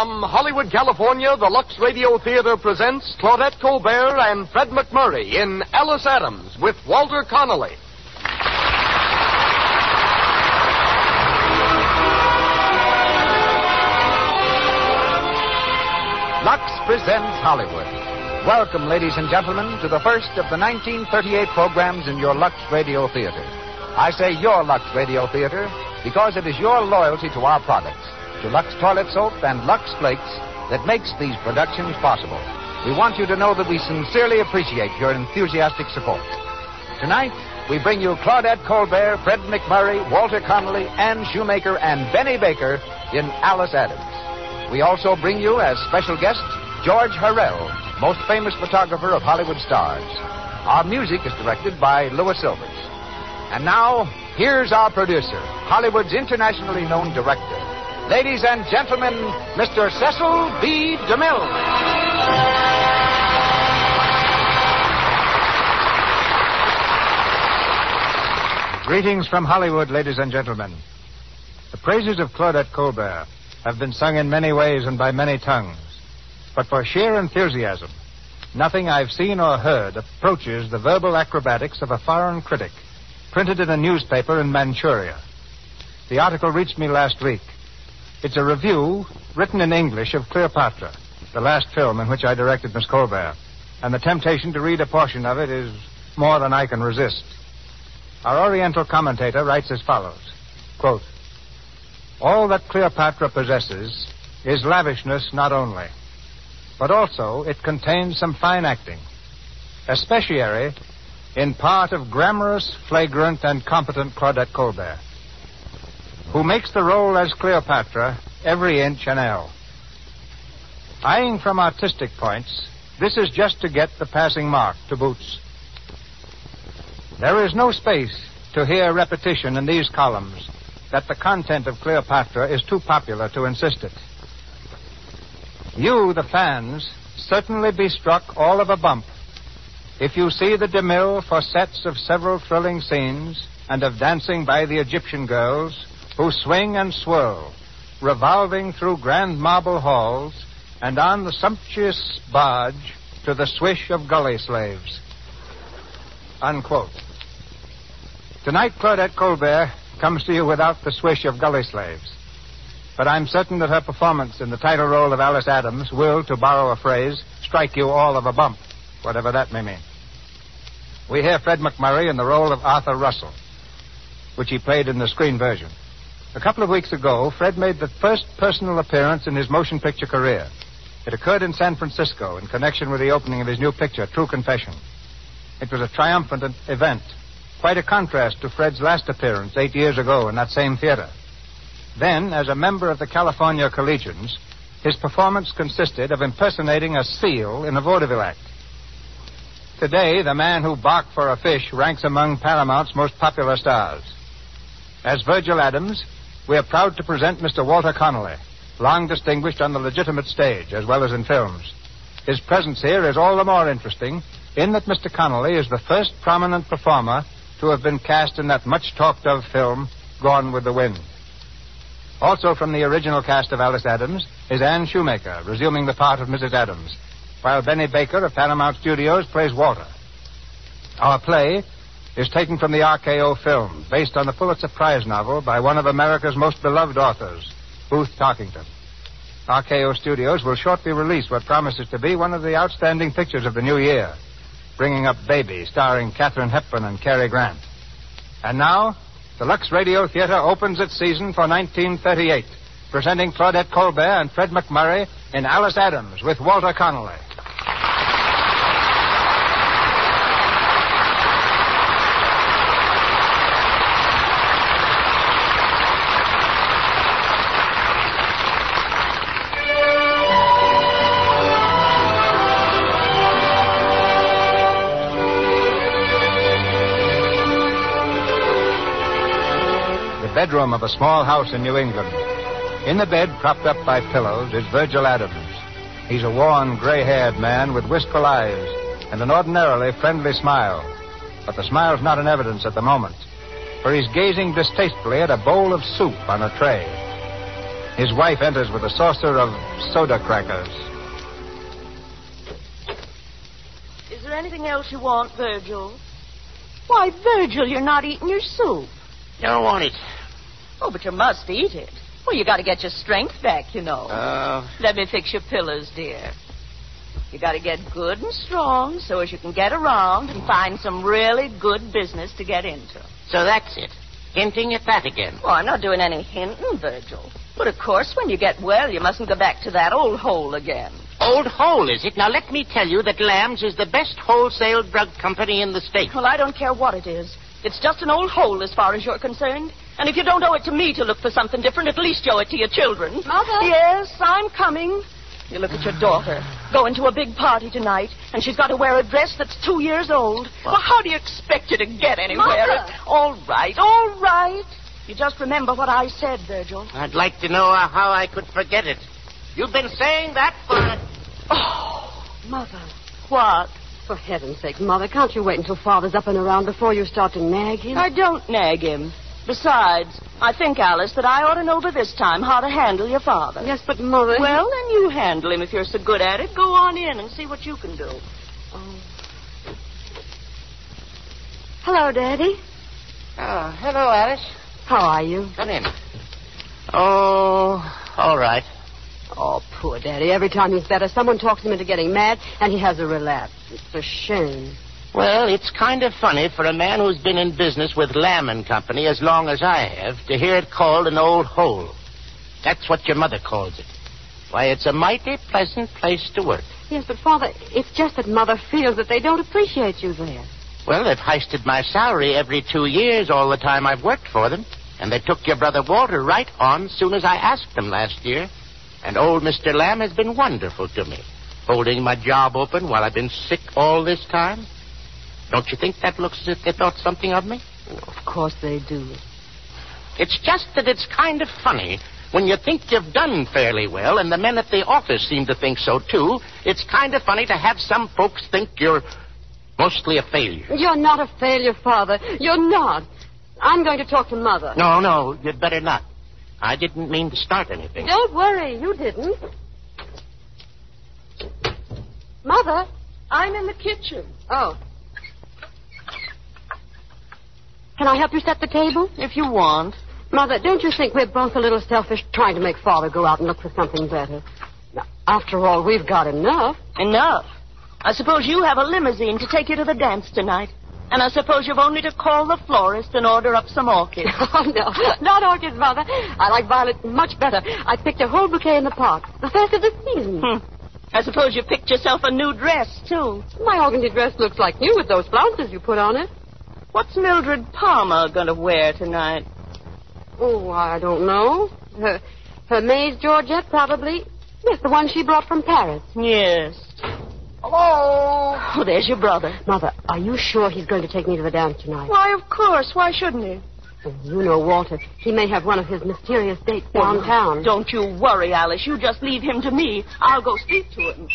From Hollywood, California, the Lux Radio Theater presents Claudette Colbert and Fred MacMurray in Alice Adams with Walter Connolly. Lux presents Hollywood. Welcome, ladies and gentlemen, to the first of the 1938 programs in your Lux Radio Theater. I say your Lux Radio Theater because it is your loyalty to our products, to Lux Toilet Soap and Lux Flakes, that makes these productions possible. We want you to know that we sincerely appreciate your enthusiastic support. Tonight, we bring you Claudette Colbert, Fred MacMurray, Walter Connolly, Ann Shoemaker, and Benny Baker in Alice Adams. We also bring you as special guest George Hurrell, most famous photographer of Hollywood stars. Our music is directed by Louis Silvers. And now, here's our producer, Hollywood's internationally known director. Ladies and gentlemen, Mr. Cecil B. DeMille. Greetings from Hollywood, ladies and gentlemen. The praises of Claudette Colbert have been sung in many ways and by many tongues. But for sheer enthusiasm, nothing I've seen or heard approaches the verbal acrobatics of a foreign critic printed in a newspaper in Manchuria. The article reached me last week. It's a review written in English of Cleopatra, the last film in which I directed Miss Colbert, and the temptation to read a portion of it is more than I can resist. Our Oriental commentator writes as follows. Quote, All that Cleopatra possesses is lavishness not only, but also it contains some fine acting, especially in part of grammarous, flagrant, and competent Claudette Colbert, who makes the role as Cleopatra every inch an L. Eyeing from artistic points, this is just to get the passing mark to boots. There is no space to hear repetition in these columns that the content of Cleopatra is too popular to insist it. You, the fans, certainly be struck all of a bump if you see the DeMille for sets of several thrilling scenes and of dancing by the Egyptian girls who swing and swirl, revolving through grand marble halls and on the sumptuous barge to the swish of gully slaves. Unquote. Tonight, Claudette Colbert comes to you without the swish of gully slaves. But I'm certain that her performance in the title role of Alice Adams will, to borrow a phrase, strike you all of a bump, whatever that may mean. We hear Fred MacMurray in the role of Arthur Russell, which he played in the screen version. A couple of weeks ago, Fred made the first personal appearance in his motion picture career. It occurred in San Francisco in connection with the opening of his new picture, True Confession. It was a triumphant event, quite a contrast to Fred's last appearance eight years ago in that same theater. Then, as a member of the California Collegians, his performance consisted of impersonating a seal in a vaudeville act. Today, the man who barked for a fish ranks among Paramount's most popular stars. As Virgil Adams, we are proud to present Mr. Walter Connolly, long distinguished on the legitimate stage as well as in films. His presence here is all the more interesting in that Mr. Connolly is the first prominent performer to have been cast in that much talked of film, Gone with the Wind. Also from the original cast of Alice Adams is Ann Shoemaker, resuming the part of Mrs. Adams, while Benny Baker of Paramount Studios plays Walter. Our play is taken from the RKO film, based on the Pulitzer Prize novel by one of America's most beloved authors, Booth Tarkington. RKO Studios will shortly release what promises to be one of the outstanding pictures of the new year, Bringing Up Baby, starring Katharine Hepburn and Cary Grant. And now, the Lux Radio Theater opens its season for 1938, presenting Claudette Colbert and Fred MacMurray in Alice Adams with Walter Connolly. Bedroom of a small house in New England. In the bed, propped up by pillows, is Virgil Adams. He's a worn, gray haired man with wistful eyes and an ordinarily friendly smile. But the smile's not in evidence at the moment, for he's gazing distastefully at a bowl of soup on a tray. His wife enters with a saucer of soda crackers. Is there anything else you want, Virgil? Why, Virgil, you're not eating your soup. Don't want it. Oh, but you must eat it. Well, you got to get your strength back, you know. Uh, Let me fix your pillows, dear. You got to get good and strong so as you can get around and find some really good business to get into. so that's it. Hinting at that again. Oh, I'm not doing any hinting, Virgil. But of course, when you get well, you mustn't go back to that old hole again. Old Hole, is it? Now, let me tell you that Lamb's is the best wholesale drug company in the state. Well, I don't care what it is. It's just an old hole as far as you're concerned. And if you don't owe it to me to look for something different, at least owe it to your children. Mother? Yes, I'm coming. You look at your daughter, going to a big party tonight, and she's got to wear a dress that's two years old. Well, how do you expect her to get anywhere? Mother! All right, all right. You just remember what I said, Virgil. I'd like to know uh, how I could forget it. You've been saying that for. Oh, Mother. what? For heaven's sake, Mother, can't you wait until Father's up and around before you start to nag him? I don't nag him. Besides, I think, Alice, that I ought to know by this time how to handle your father. Yes, but Mother. Well, then you handle him if you're so good at it. Go on in and see what you can do. Oh. Hello, Daddy. Oh, hello, Alice. How are you? Come in. Oh, all right. Oh, poor Daddy. Every time he's better, someone talks him into getting mad, and he has a relapse. It's a shame. Well, it's kind of funny for a man who's been in business with Lamb and Company as long as I have to hear it called an old hole. That's what your mother calls it. Why, it's a mighty pleasant place to work. Yes, but Father, it's just that Mother feels that they don't appreciate you there. Well, they've heisted my salary every two years all the time I've worked for them. And they took your brother Walter right on soon as I asked them last year. And old Mr. Lamb has been wonderful to me, holding my job open while I've been sick all this time. Don't you think that looks as if they thought something of me? Of course they do. It's just that it's kind of funny. When you think you've done fairly well, and the men at the office seem to think so too, it's kind of funny to have some folks think you're mostly a failure. You're not a failure, Father. You're not. I'm going to talk to Mother. No, no, you'd better not. I didn't mean to start anything. Don't worry, you didn't. Mother? I'm in the kitchen. Oh. Can I help you set the table? If you want. Mother, don't you think we're both a little selfish trying to make Father go out and look for something better? Now, after all, we've got enough. Enough. I suppose you have a limousine to take you to the dance tonight. And I suppose you've only to call the florist and order up some orchids. Oh, no. Not orchids, Mother. I like violets much better. I picked a whole bouquet in the park. The first of the season. Hmm. I suppose you picked yourself a new dress, too. My organdy dress looks like new with those flounces you put on it. What's Mildred Palmer going to wear tonight? Oh, I don't know. Her, her maid's Georgette, probably. Yes, the one she brought from Paris. Yes. Hello? Oh, there's your brother. Mother, are you sure he's going to take me to the dance tonight? Why, of course. Why shouldn't he? Oh, you know Walter. He may have one of his mysterious dates oh, downtown. Don't you worry, Alice. You just leave him to me. I'll go speak to him.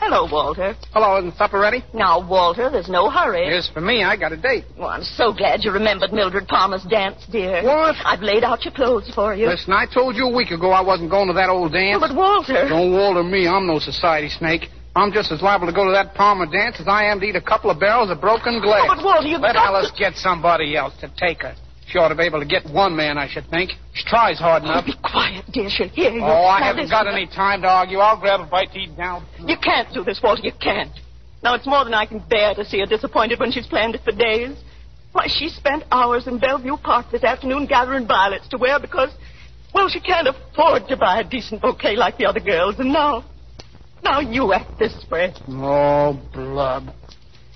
Hello, Walter. Hello, isn't supper ready? Now, Walter, there's no hurry. Yes, for me, I got a date. Well, I'm so glad you remembered Mildred Palmer's dance, dear. What? I've laid out your clothes for you. Listen, I told you a week ago I wasn't going to that old dance. But, Walter. Don't Walter me. I'm no society snake. I'm just as liable to go to that Palmer dance as I am to eat a couple of barrels of broken glass. Oh, but, Walter, you've Let got Alice to... get somebody else to take her. She ought to be able to get one man, I should think. She tries hard Oh, enough. be quiet, dear. She'll hear you. Oh, I Now, haven't listen. got any time to argue. I'll grab a bite to eat now. You can't do this, Walter. You can't. Now, it's more than I can bear to see her disappointed when she's planned it for days. Why, she spent hours in Bellevue Park this afternoon gathering violets to wear because, well, she can't afford to buy a decent bouquet like the other girls. And now, now you act this way. Oh, blub.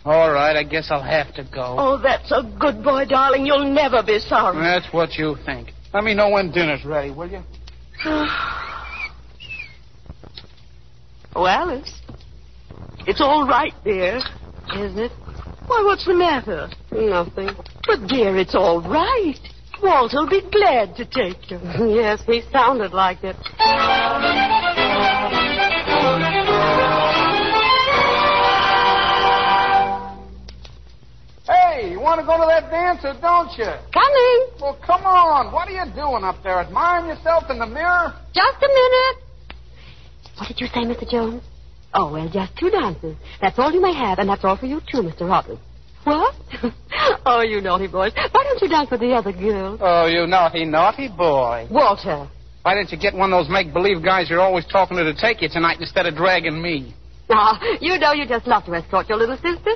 All right, I guess I'll have to go. Oh, that's a good boy, darling. You'll never be sorry. That's what you think. Let me know when dinner's ready, will you? oh, Alice. It's all right, dear. Is it? Why, what's the matter? Nothing. But, dear, it's all right. Walter'll be glad to take you. yes, he sounded like it. Want to go to that dancer, don't you? Coming. Well, come on. What are you doing up there? Admiring yourself in the mirror? Just a minute. What did you say, Mr. Jones? Oh, well, just two dances. That's all you may have, and that's all for you, too, Mr. Roberts. What? oh, you naughty boys. Why don't you dance with the other girls? Oh, you naughty, naughty boy. Walter. Why didn't you get one of those make-believe guys you're always talking to to take you tonight instead of dragging me? Ah, you know you just love to escort your little sister.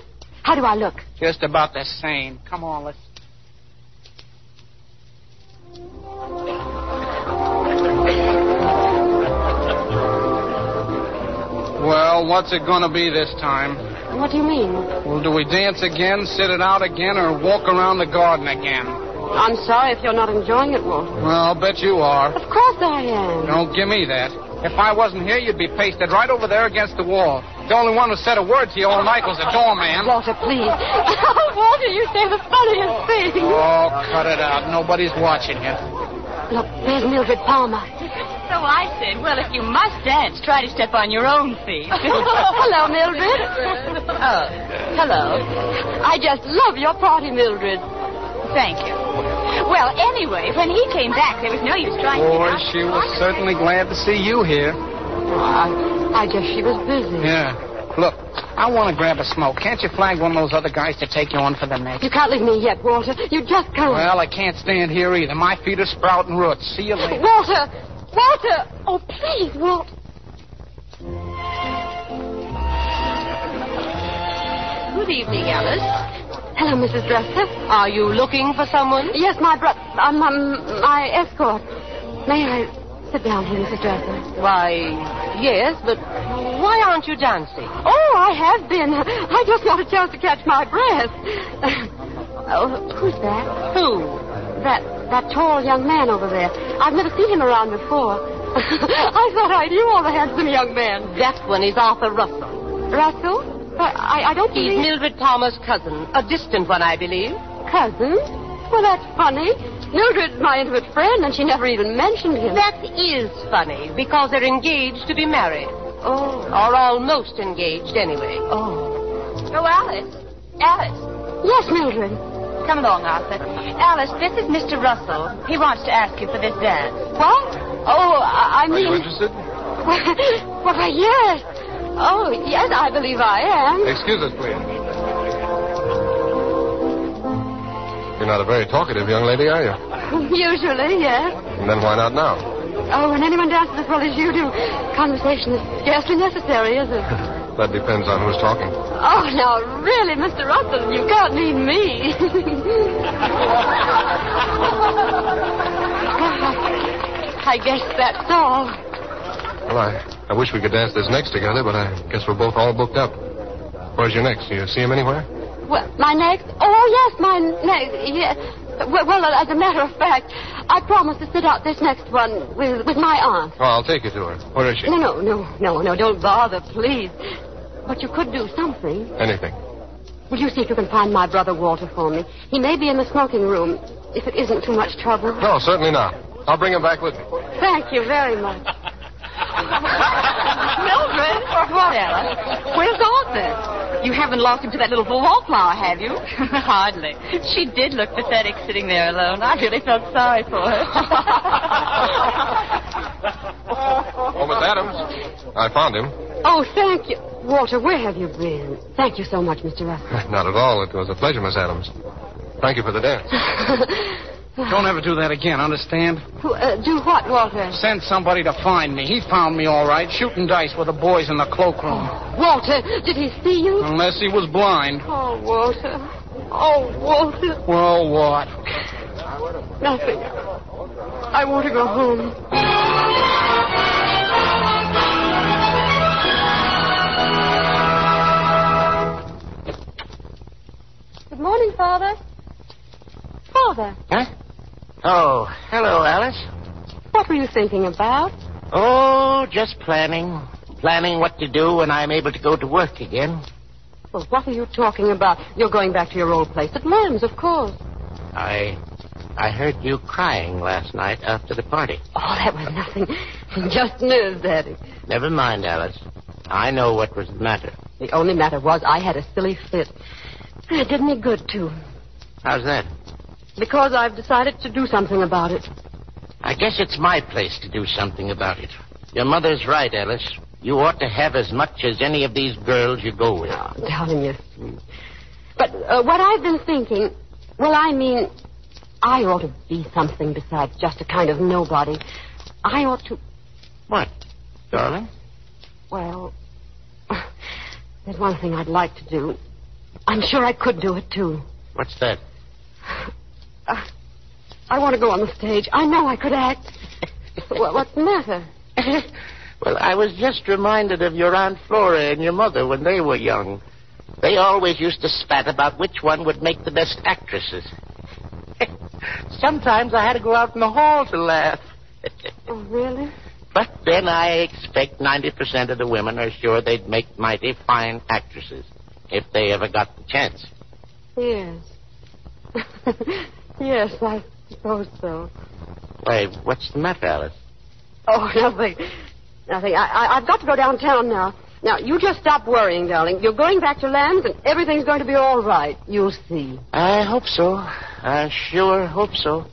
How do I look? Just about the same. Come on, let's. Well, what's it gonna be this time? What do you mean? Well, do we dance again, sit it out again, or walk around the garden again? I'm sorry if you're not enjoying it, Walter. Well, I'll bet you are. Of course I am. Don't give me that. If I wasn't here, you'd be pasted right over there against the wall. The only one who said a word to you all night was the doorman. Walter, please. Oh, Walter, you say the funniest thing. Oh, cut it out. Nobody's watching you. Look, there's Mildred Palmer. So I said, well, if you must dance, try to step on your own feet. hello, Mildred. oh, hello. I just love your party, Mildred. Thank you. Well, anyway, when he came back, there was no use trying to. Boy, she was certainly glad to see you here. I, I guess she was busy. Yeah. Look, I want to grab a smoke. Can't you flag one of those other guys to take you on for the next? You can't leave me yet, Walter. You just can't. Well, I can't stand here either. My feet are sprouting roots. See you later. Walter! Walter! Oh, please, Walter. Good evening, Alice. Hello, Mrs. Dresser. Are you looking for someone? Yes, my bro- um, um, my escort. May I sit down here, Mrs. Dresser? Why, yes, but why aren't you dancing? Oh, I have been. I just got a chance to catch my breath. oh, who's that? Who? That that tall young man over there. I've never seen him around before. I thought I knew all the handsome young men. That one is Arthur Russell. Russell? I, I don't He's believe... Mildred Palmer's cousin, a distant one, I believe. Cousin? Well, that's funny. Mildred's my intimate friend, and she never even mentioned him. That is funny, because they're engaged to be married. Oh. Or almost engaged, anyway. Oh. Oh, Alice. Alice. Yes, Mildred. Come along, Arthur. Alice, this is Mr. Russell. He wants to ask you for this dance. What? Oh, I, I mean... interested? Why, yes. Oh, yes, I believe I am. Excuse us, please. You're not a very talkative young lady, are you? Usually, yes. And then why not now? Oh, when anyone dances as well as you do, conversation is scarcely necessary, is it? That depends on who's talking. Oh, now, really, Mr. Russell, you can't mean me. I guess that's all. Well, I, I wish we could dance this next together, but I guess we're both all booked up. Where's your next? Do you see him anywhere? Well, my next? Oh, yes, my next. Yes. Well, well, as a matter of fact, I promised to sit out this next one with, with my aunt. Oh, I'll take you to her. Where is she? No, no, no, no, no, don't bother, please. But you could do something. Anything. Will you see if you can find my brother Walter for me? He may be in the smoking room, if it isn't too much trouble. No, certainly not. I'll bring him back with me. Thank you very much. Mildred? What, Alice? Where's Arthur? You haven't lost him to that little wallflower, have you? Hardly. She did look pathetic sitting there alone. I really felt sorry for her. Oh, Miss Adams. I found him. Oh, thank you. Walter, where have you been? Thank you so much, Mr. Russell. Not at all. It was a pleasure, Miss Adams. Thank you for the dance. Don't ever do that again, understand? Who, uh, do what, Walter? Send somebody to find me. He found me all right, shooting dice with the boys in the cloakroom. Walter, did he see you? Unless he was blind. Oh, Walter. Oh, Walter. Well, what? Nothing. I want to go home. Good morning, Father. Father, Huh? Oh, hello, Alice. what were you thinking about? Oh, just planning. Planning what to do when I'm able to go to work again. Well, what are you talking about? You're going back to your old place at Lamb's, of course. I. I heard you crying last night after the party. Oh, that was nothing. Just nerves, Daddy. Never mind, Alice. I know what was the matter. The only matter was I had a silly fit. It did me good, too. How's that? Because I've decided to do something about it. I guess it's my place to do something about it. Your mother's right, Alice. You ought to have as much as any of these girls you go with. Oh, darling, you're. But uh, what I've been thinking, well, I mean, I ought to be something besides just a kind of nobody. I ought to, What, darling? well, there's one thing I'd like to do. I'm sure I could do it, too. What's that? Uh, I want to go on the stage. I know I could act. Well, what's the matter? well, I was just reminded of your Aunt Flora and your mother when they were young. They always used to spat about which one would make the best actresses. Sometimes I had to go out in the hall to laugh. Oh, really? but then I expect 90% of the women are sure they'd make mighty fine actresses if they ever got the chance. Yes. Yes, I suppose so. Why, what's the matter, Alice? Oh, nothing. Nothing. I, I, I've got to go downtown now. Now, you just stop worrying, darling. You're going back to Lamb's, and everything's going to be all right. You'll see. I hope so. I sure hope so.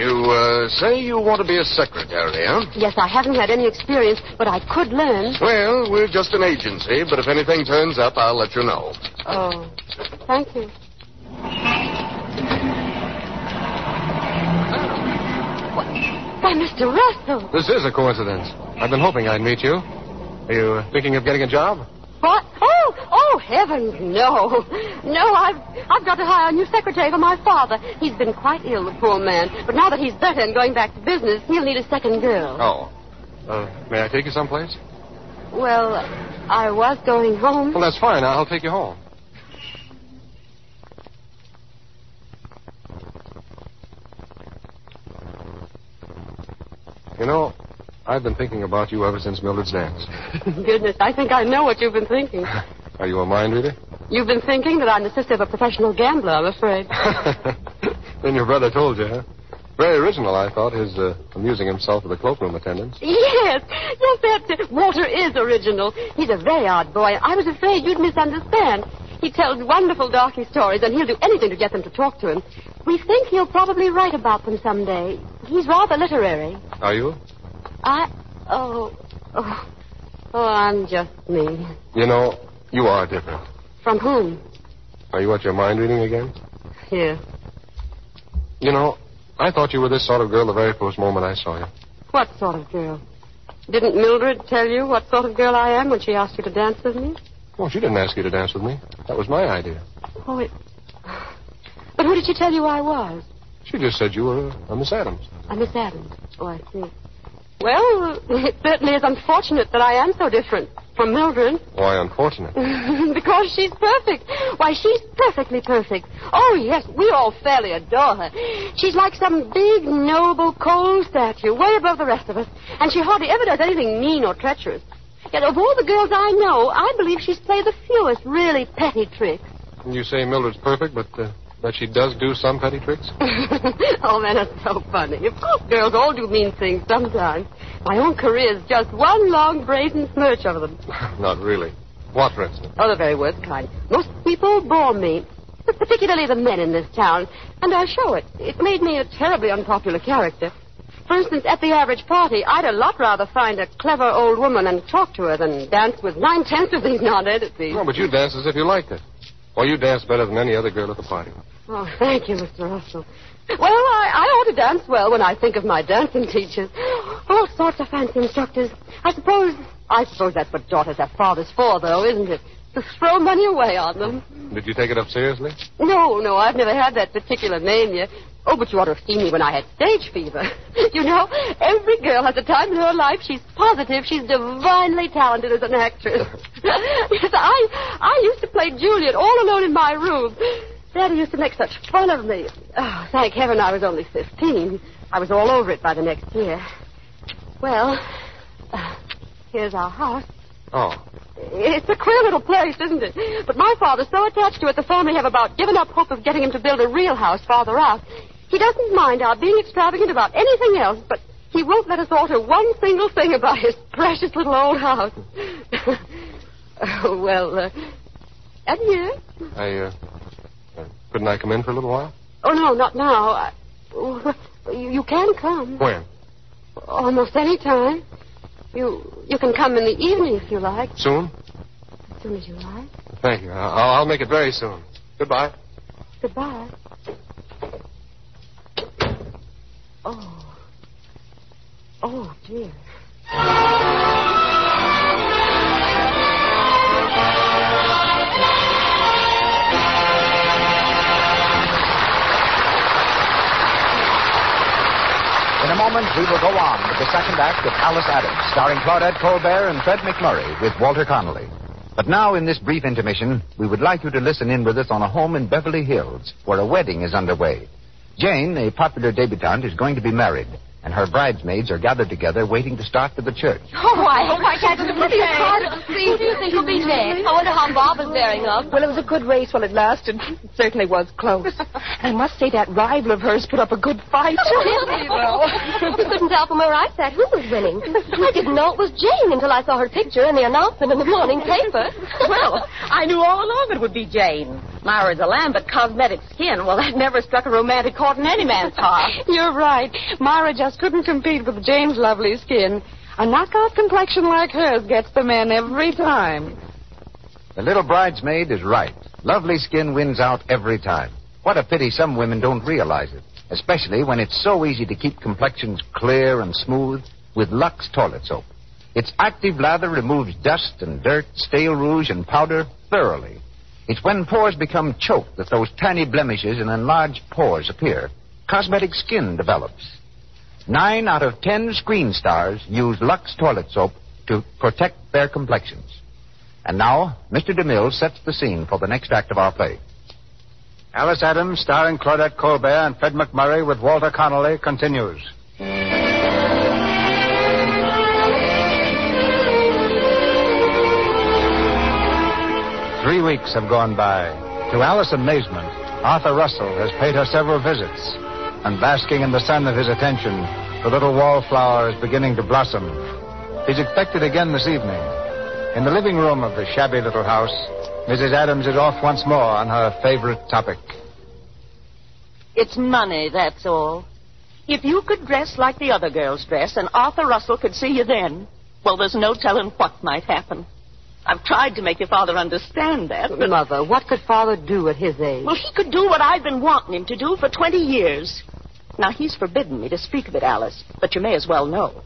You uh, say you want to be a secretary, huh? Yes, I haven't had any experience, but I could learn. Well, we're just an agency, but if anything turns up, I'll let you know. Oh, thank you. Why, Mr. Russell. This is a coincidence. I've been hoping I'd meet you. Are you uh, thinking of getting a job? What? Oh, oh, heavens, no. No, I've, I've got to hire a new secretary for my father. He's been quite ill, the poor man. But now that he's better and going back to business, he'll need a second girl. Oh. Uh, may I take you someplace? Well, I was going home. Well, that's fine. I'll take you home. You know, I've been thinking about you ever since Mildred's dance. Goodness, I think I know what you've been thinking. Are you a mind reader? You've been thinking that I'm the sister of a professional gambler, I'm afraid. then your brother told you, huh? Very original, I thought, his uh, amusing himself with the cloakroom attendants. Yes, yes, that Walter is original. He's a very odd boy. I was afraid you'd misunderstand. He tells wonderful darky stories, and he'll do anything to get them to talk to him. We think he'll probably write about them someday. He's rather literary. Are you? I. Oh. Oh. Oh, I'm just me. You know, you are different. From whom? Are you at your mind reading again? Here. You know, I thought you were this sort of girl the very first moment I saw you. What sort of girl? Didn't Mildred tell you what sort of girl I am when she asked you to dance with me? Well, she didn't ask you to dance with me. That was my idea. Oh, it. But who did she tell you I was? She just said you were a Miss Adams. A Miss Adams. Oh, I see. Well, it certainly is unfortunate that I am so different from Mildred. Why unfortunate? because she's perfect. Why, she's perfectly perfect. Oh, yes, we all fairly adore her. She's like some big, noble, cold statue, way above the rest of us. And she hardly ever does anything mean or treacherous. Yet of all the girls I know, I believe she's played the fewest really petty tricks. You say Mildred's perfect, but uh, that she does do some petty tricks? oh, man, that's so funny. Of course, girls all do mean things sometimes. My own career is just one long brazen smirch over them. Not really. What, for instance? Oh, the very worst kind. Most people bore me, particularly the men in this town, and I show it. It made me a terribly unpopular character. For instance, at the average party, I'd a lot rather find a clever old woman and talk to her than dance with nine tenths of these non-entities. Oh, but you dance as if you liked it. Well, you dance better than any other girl at the party. Oh, thank you, Mr. Russell. Well, I, I ought to dance well when I think of my dancing teachers. All sorts of fancy instructors. I suppose, I suppose that's what daughters have fathers for, though, isn't it? To throw money away on them. Did you take it up seriously? No, no, I've never had that particular name yet. Oh, but you ought to have seen me when I had stage fever. you know, every girl has a time in her life she's positive she's divinely talented as an actress. yes, I, I used to play Juliet all alone in my room. Daddy used to make such fun of me. Oh, thank heaven I was only 15. I was all over it by the next year. Well, uh, here's our house. Oh. It's a queer little place, isn't it? But my father's so attached to it, the family have about given up hope of getting him to build a real house farther out. He doesn't mind our being extravagant about anything else, but He won't let us alter one single thing about his precious little old house. oh, well, uh, adieu. I, uh, uh, couldn't I come in for a little while? Oh, no, not now. I, oh, you, you can come. When? Almost any time. You you can come in the evening if you like. Soon? As soon as you like. Thank you. I'll, I'll make it very soon. Goodbye. Goodbye. Oh. Oh, dear. Moment, we will go on with the second act of Alice Adams, starring Claudette Colbert and Fred MacMurray with Walter Connolly. But now, in this brief intermission, we would like you to listen in with us on a home in Beverly Hills where a wedding is underway. Jane, a popular debutante, is going to be married, and her bridesmaids are gathered together waiting to start for the church. Oh, I hope I catch the pretty part of the Who do you think will be next? I wonder how Bob is bearing up. Well, it was a good race while it lasted. It certainly was close. I must say that rival of hers put up a good fight. Oh, really, though. you couldn't tell from where I sat who was winning. I didn't know it was Jane until I saw her picture in the announcement in the morning paper. well, I knew all along it would be Jane. Myra's a lamb, but cosmetic skin, well, that never struck a romantic chord in any man's heart. You're right. Myra just couldn't compete with Jane's lovely skin. A knockout complexion like hers gets the men every time. The little bridesmaid is right. Lovely skin wins out every time. What a pity some women don't realize it, especially when it's so easy to keep complexions clear and smooth with Lux toilet soap. Its active lather removes dust and dirt, stale rouge, and powder thoroughly. It's when pores become choked that those tiny blemishes and enlarged pores appear. Cosmetic skin develops. Nine out of ten screen stars use Lux toilet soap to protect their complexions. And now, Mr. DeMille sets the scene for the next act of our play. Alice Adams, starring Claudette Colbert and Fred MacMurray with Walter Connolly, continues. Three weeks have gone by. To Alice's amazement, Arthur Russell has paid her several visits. And basking in the sun of his attention, the little wallflower is beginning to blossom. He's expected again this evening. In the living room of the shabby little house, Mrs. Adams is off once more on her favorite topic. It's money, that's all. If you could dress like the other girls dress and Arthur Russell could see you then, well, there's no telling what might happen. I've tried to make your father understand that, but... Mother, what could Father do at his age? Well, he could do what I've been wanting him to do for 20 years. Now, he's forbidden me to speak of it, Alice, but you may as well know.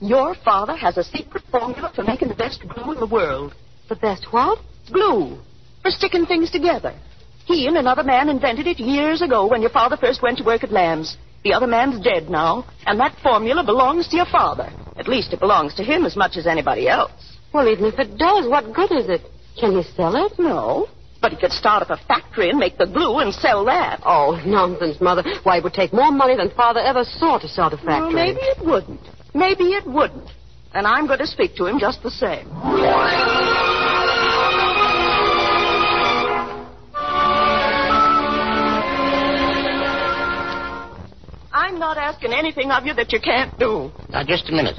Your father has a secret formula for making the best glue in the world. The best what? Glue. For sticking things together. He and another man invented it years ago when your father first went to work at Lamb's. The other man's dead now, and that formula belongs to your father. At least it belongs to him as much as anybody else. Well, even if it does, what good is it? Can he sell it? No. But he could start up a factory and make the glue and sell that. Oh, nonsense, Mother. Why, it would take more money than Father ever saw to start a factory. Well, maybe it wouldn't. Maybe it wouldn't. And I'm going to speak to him just the same. I'm not asking anything of you that you can't do. Now, just a minute.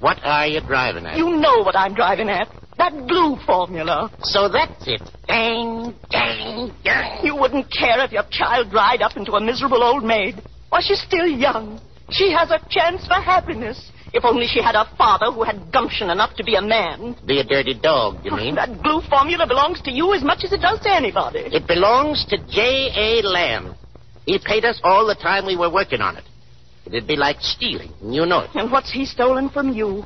What are you driving at? You know what I'm driving at. That glue formula. So that's it. Dang, dang, dang. You wouldn't care if your child dried up into a miserable old maid. Why, she's still young. She has a chance for happiness. If only she had a father who had gumption enough to be a man. Be a dirty dog, you mean? That glue formula belongs to you as much as it does to anybody. It belongs to J.A. Lamb. He paid us all the time we were working on it. It'd be like stealing, and you know it. And what's he stolen from you?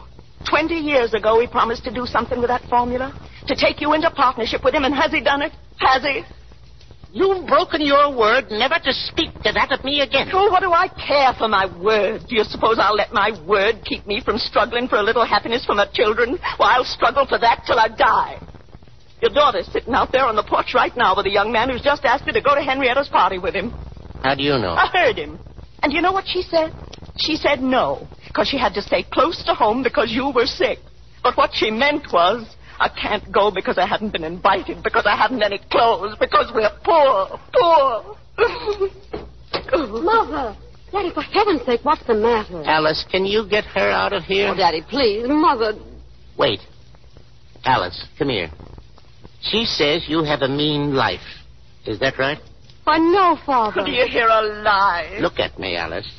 Twenty years ago, he promised to do something with that formula. To take you into partnership with him, and has he done it? Has he? You've broken your word never to speak to that of me again. Oh, what do I care for my word? Do you suppose I'll let my word keep me from struggling for a little happiness for my children? Well, I'll struggle for that till I die. Your daughter's sitting out there on the porch right now with a young man who's just asked her to go to Henrietta's party with him. How do you know? I heard him. And you know what she said? She said no, because she had to stay close to home because you were sick. But what she meant was, I can't go because I haven't been invited, because I haven't any clothes, because we're poor, poor. Mother, Daddy, for heaven's sake, what's the matter? Alice, can you get her out of here? Oh, Daddy, please. Mother. Wait. Alice, come here. She says you have a mean life. Is that right? I know, Father. Do you hear a lie? Look at me, Alice.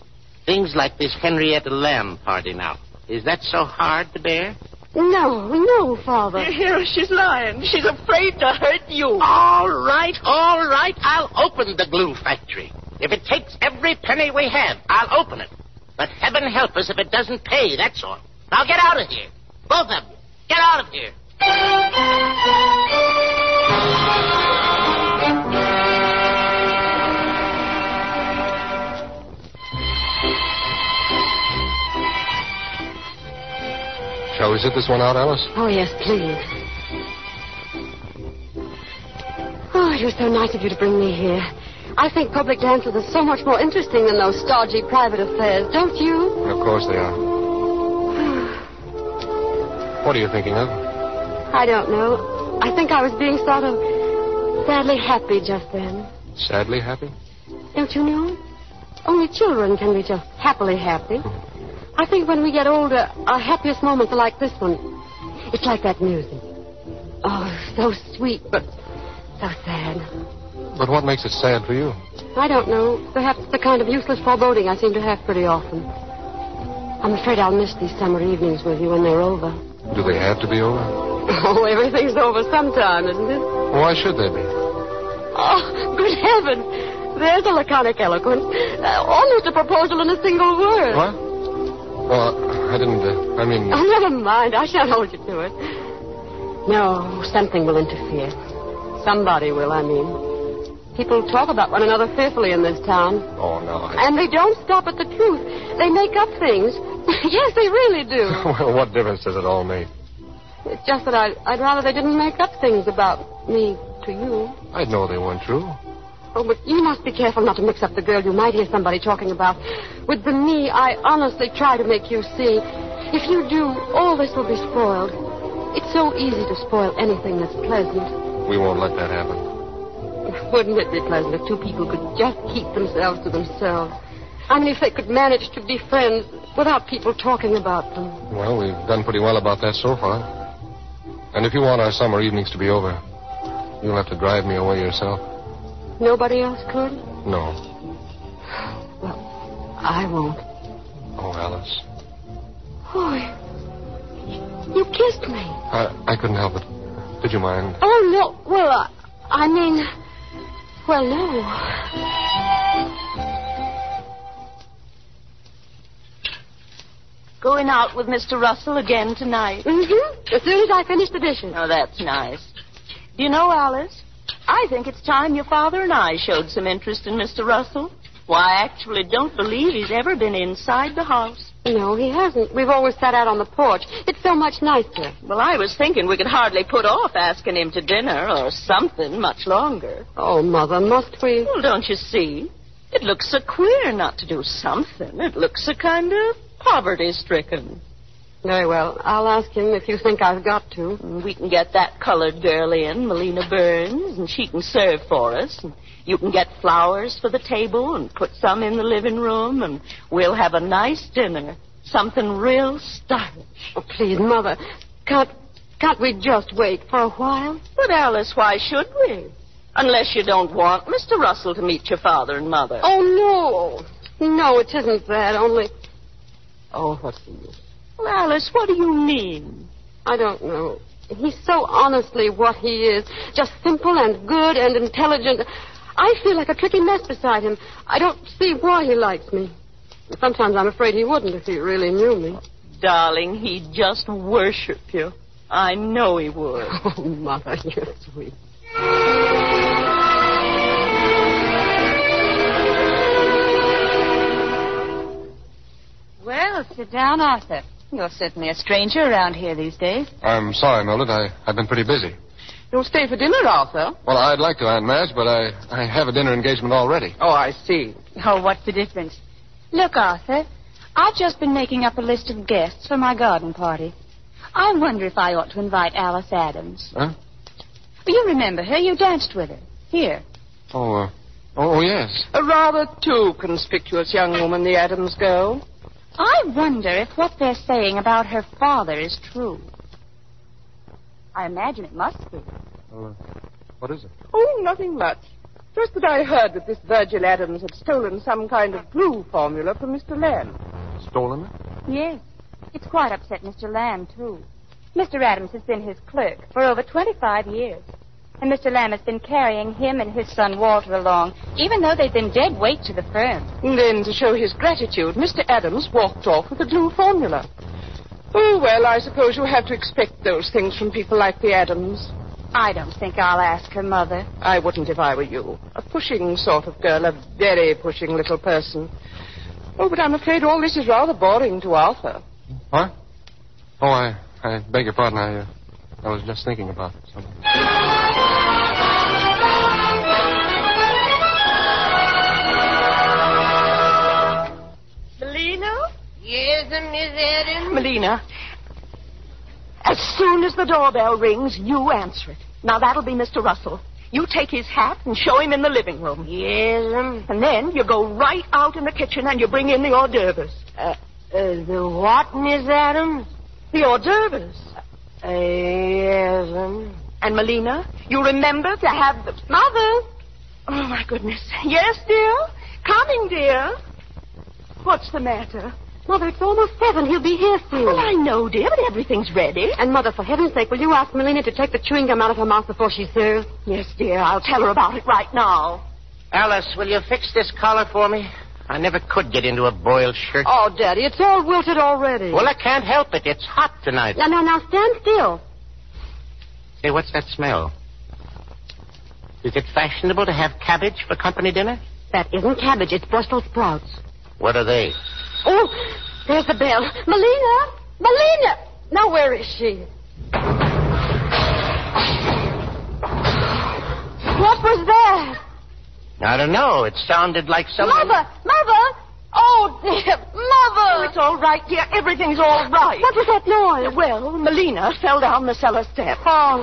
Things like this Henrietta Lamb party now. Is that so hard to bear? No, no, Father. You hear her? She's lying. She's afraid to hurt you. All right, all right. I'll open the glue factory. If it takes every penny we have, I'll open it. But heaven help us if it doesn't pay, that's all. Now get out of here. Both of you. Get out of here. Shall we sit this one out, Alice? Oh, yes, please. Oh, it was so nice of you to bring me here. I think public dances are so much more interesting than those stodgy private affairs, don't you? Of course they are. What are you thinking of? I don't know. I think I was being sort of sadly happy just then. Sadly happy? Don't you know? Only children can be just happily happy. I think when we get older, our happiest moments are like this one. It's like that music. Oh, so sweet, but so sad. But what makes it sad for you? I don't know. Perhaps the kind of useless foreboding I seem to have pretty often. I'm afraid I'll miss these summer evenings with you when they're over. Do they have to be over? Oh, everything's over sometime, isn't it? Why should they be? Oh, good heaven. There's a laconic eloquence. Uh, almost a proposal in a single word. What? Well, I didn't. Uh, I mean. Oh, never mind. I shan't hold you to it. No, something will interfere. Somebody will, I mean. People talk about one another fearfully in this town. Oh, no. I... And they don't stop at the truth. They make up things. yes, they really do. well, what difference does it all make? It's just that I, I'd rather they didn't make up things about me to you. I'd know they weren't true. Oh, but you must be careful not to mix up the girl you might hear somebody talking about with the me I honestly try to make you see. If you do, all this will be spoiled. It's so easy to spoil anything that's pleasant. We won't let that happen. Wouldn't it be pleasant if two people could just keep themselves to themselves? I mean, if they could manage to be friends without people talking about them. Well, we've done pretty well about that so far. And if you want our summer evenings to be over, you'll have to drive me away yourself. Nobody else could? No. Well, I won't. Oh, Alice. Oh, you kissed me. I, I couldn't help it. Did you mind? Oh, no. Well, I, I mean, well, no. Going out with Mr. Russell again tonight. Mm-hmm. As soon as I finish the dishes. Oh, that's nice. Do you know, Alice? I think it's time your father and I showed some interest in Mr. Russell. Why, I actually don't believe he's ever been inside the house. No, he hasn't. We've always sat out on the porch. It's so much nicer. Well, I was thinking we could hardly put off asking him to dinner or something much longer. Oh, Mother, must we? Well, don't you see? It looks so queer not to do something. It looks so kind of poverty stricken. Very well. I'll ask him if you think I've got to. We can get that colored girl in, Melina Burns, and she can serve for us. And you can get flowers for the table and put some in the living room, and we'll have a nice dinner. Something real stylish. Oh, please, Mother. Can't, can't we just wait for a while? But, Alice, why should we? Unless you don't want Mr. Russell to meet your father and mother. Oh, no. No, it isn't that. Only. Oh, what's the use? Well, Alice, what do you mean? I don't know. He's so honestly what he is. Just simple and good and intelligent. I feel like a tricky mess beside him. I don't see why he likes me. Sometimes I'm afraid he wouldn't if he really knew me. Darling, he'd just worship you. I know he would. Oh, Mother, you're sweet. Well, sit down, Arthur. You're certainly a stranger around here these days. I'm sorry, Mildred. I, I've been pretty busy. You'll stay for dinner, Arthur? Well, I'd like to, Aunt Madge, but I, I have a dinner engagement already. Oh, I see. Oh, what's the difference? Look, Arthur, I've just been making up a list of guests for my garden party. I wonder if I ought to invite Alice Adams. Huh? You remember her? You danced with her. Here. Oh, uh, Oh, oh, yes. A rather too conspicuous young woman, the Adams girl. I wonder if what they're saying about her father is true. I imagine it must be. Uh, what is it? Oh, nothing much. Just that I heard that this Virgil Adams had stolen some kind of glue formula from Mr. Lamb. Stolen it? Yes. It's quite upset Mr. Lamb, too. Mr. Adams has been his clerk for over 25 years. And Mr. Lamb has been carrying him and his son Walter along, even though they've been dead weight to the firm. And then, to show his gratitude, Mr. Adams walked off with the glue formula. Oh, well, I suppose you have to expect those things from people like the Adams. I don't think I'll ask her, Mother. I wouldn't if I were you. A pushing sort of girl, a very pushing little person. Oh, but I'm afraid all this is rather boring to Arthur. What? Oh, I, I beg your pardon. I, uh, I was just thinking about something. Malena? Yes, Miss Adams? Malena, as soon as the doorbell rings, you answer it. Now, that'll be Mr. Russell. You take his hat and show him in the living room. Yes, And then you go right out in the kitchen and you bring in the hors d'oeuvres. uh, uh, the what, Miss Adams? The hors d'oeuvres. Uh, yes, And Malena, you remember to have the... Mother! Oh, my goodness. Yes, dear? Coming, dear. What's the matter? Mother, it's almost seven. He'll be here soon. Well, I know, dear, but everything's ready. And, Mother, for heaven's sake, will you ask Malena to take the chewing gum out of her mouth before she serves? Yes, dear, I'll tell her about it right now. Alice, will you fix this collar for me? I never could get into a boiled shirt. Oh, Daddy, it's all wilted already. Well, I can't help it. It's hot tonight. Now, now, now, stand still. Say, what's that smell? Is it fashionable to have cabbage for company dinner? That isn't cabbage. It's Brussels sprouts. What are they? Oh, there's the bell. Malena! Malena! Now, where is she? What was that? I don't know. It sounded like someone. Mother! Mother! Oh, dear. Oh, Mother! it's all right, dear. Everything's all right. What was that noise? Well, Malena fell down the cellar step. Oh.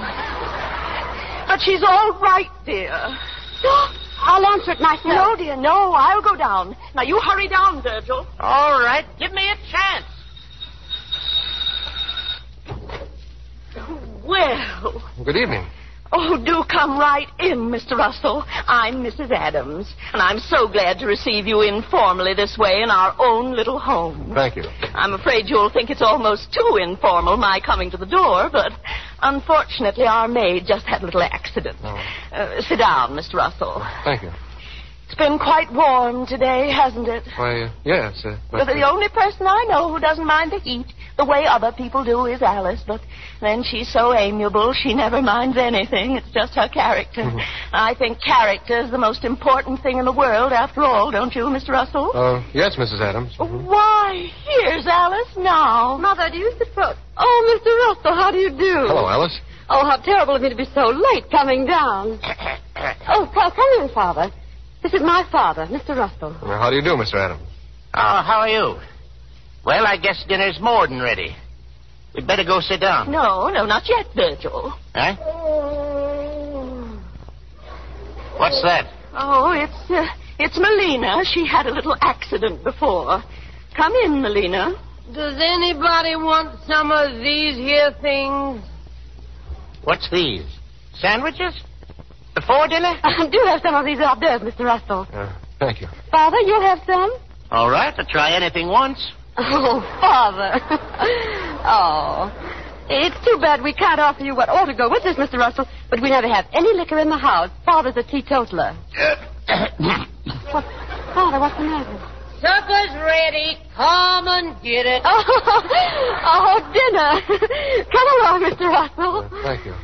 But she's all right, dear. I'll answer it myself. No, dear, no. I'll go down. Now, you hurry down, Virgil. All right. Give me a chance. Well, Good evening. Oh, do come right in, Mr. Russell. I'm Mrs. Adams, and I'm so glad to receive you informally this way in our own little home. Thank you. I'm afraid you'll think it's almost too informal, my coming to the door, but unfortunately our maid just had a little accident. Oh. Uh, sit down, Mr. Russell. Thank you. It's been quite warm today, hasn't it? Why, uh, yes, uh, But but... the only person I know who doesn't mind the heat the way other people do is Alice. But then she's so amiable, she never minds anything. It's just her character. Mhm. I think character is the most important thing in the world, after all, don't you, Mr. Russell? Uh, yes, Mrs. Adams. Why, here's Alice now. Mother, do you suppose... Oh, Mr. Russell, how do you do? Hello, Alice. Oh, how terrible of me to be so late coming down. Oh, come, come in, Father. This is my father, Mr. Russell. Well, how do you do, Mr. Adams? Oh, how are you? Well, I guess dinner's more than ready. We'd better go sit down. No, no, not yet, Virgil. Huh? What's that? Oh, it's uh, it's Malena. She had a little accident before. Come in, Malena. Does anybody want some of these here things? What's these? Sandwiches? Before dinner? I do have some of these hors d'oeuvres, Mr. Russell. Uh, thank you. Father, you'll have some? All right, I'll try anything once. Oh, Father. oh. It's too bad we can't offer you what ought to go with us, Mr. Russell, but we never have any liquor in the house. Father's a teetotaler. What? Father, what's the matter? Supper's ready. Come and get it. Oh, oh dinner. Come along, Mr. Russell. Uh, thank you.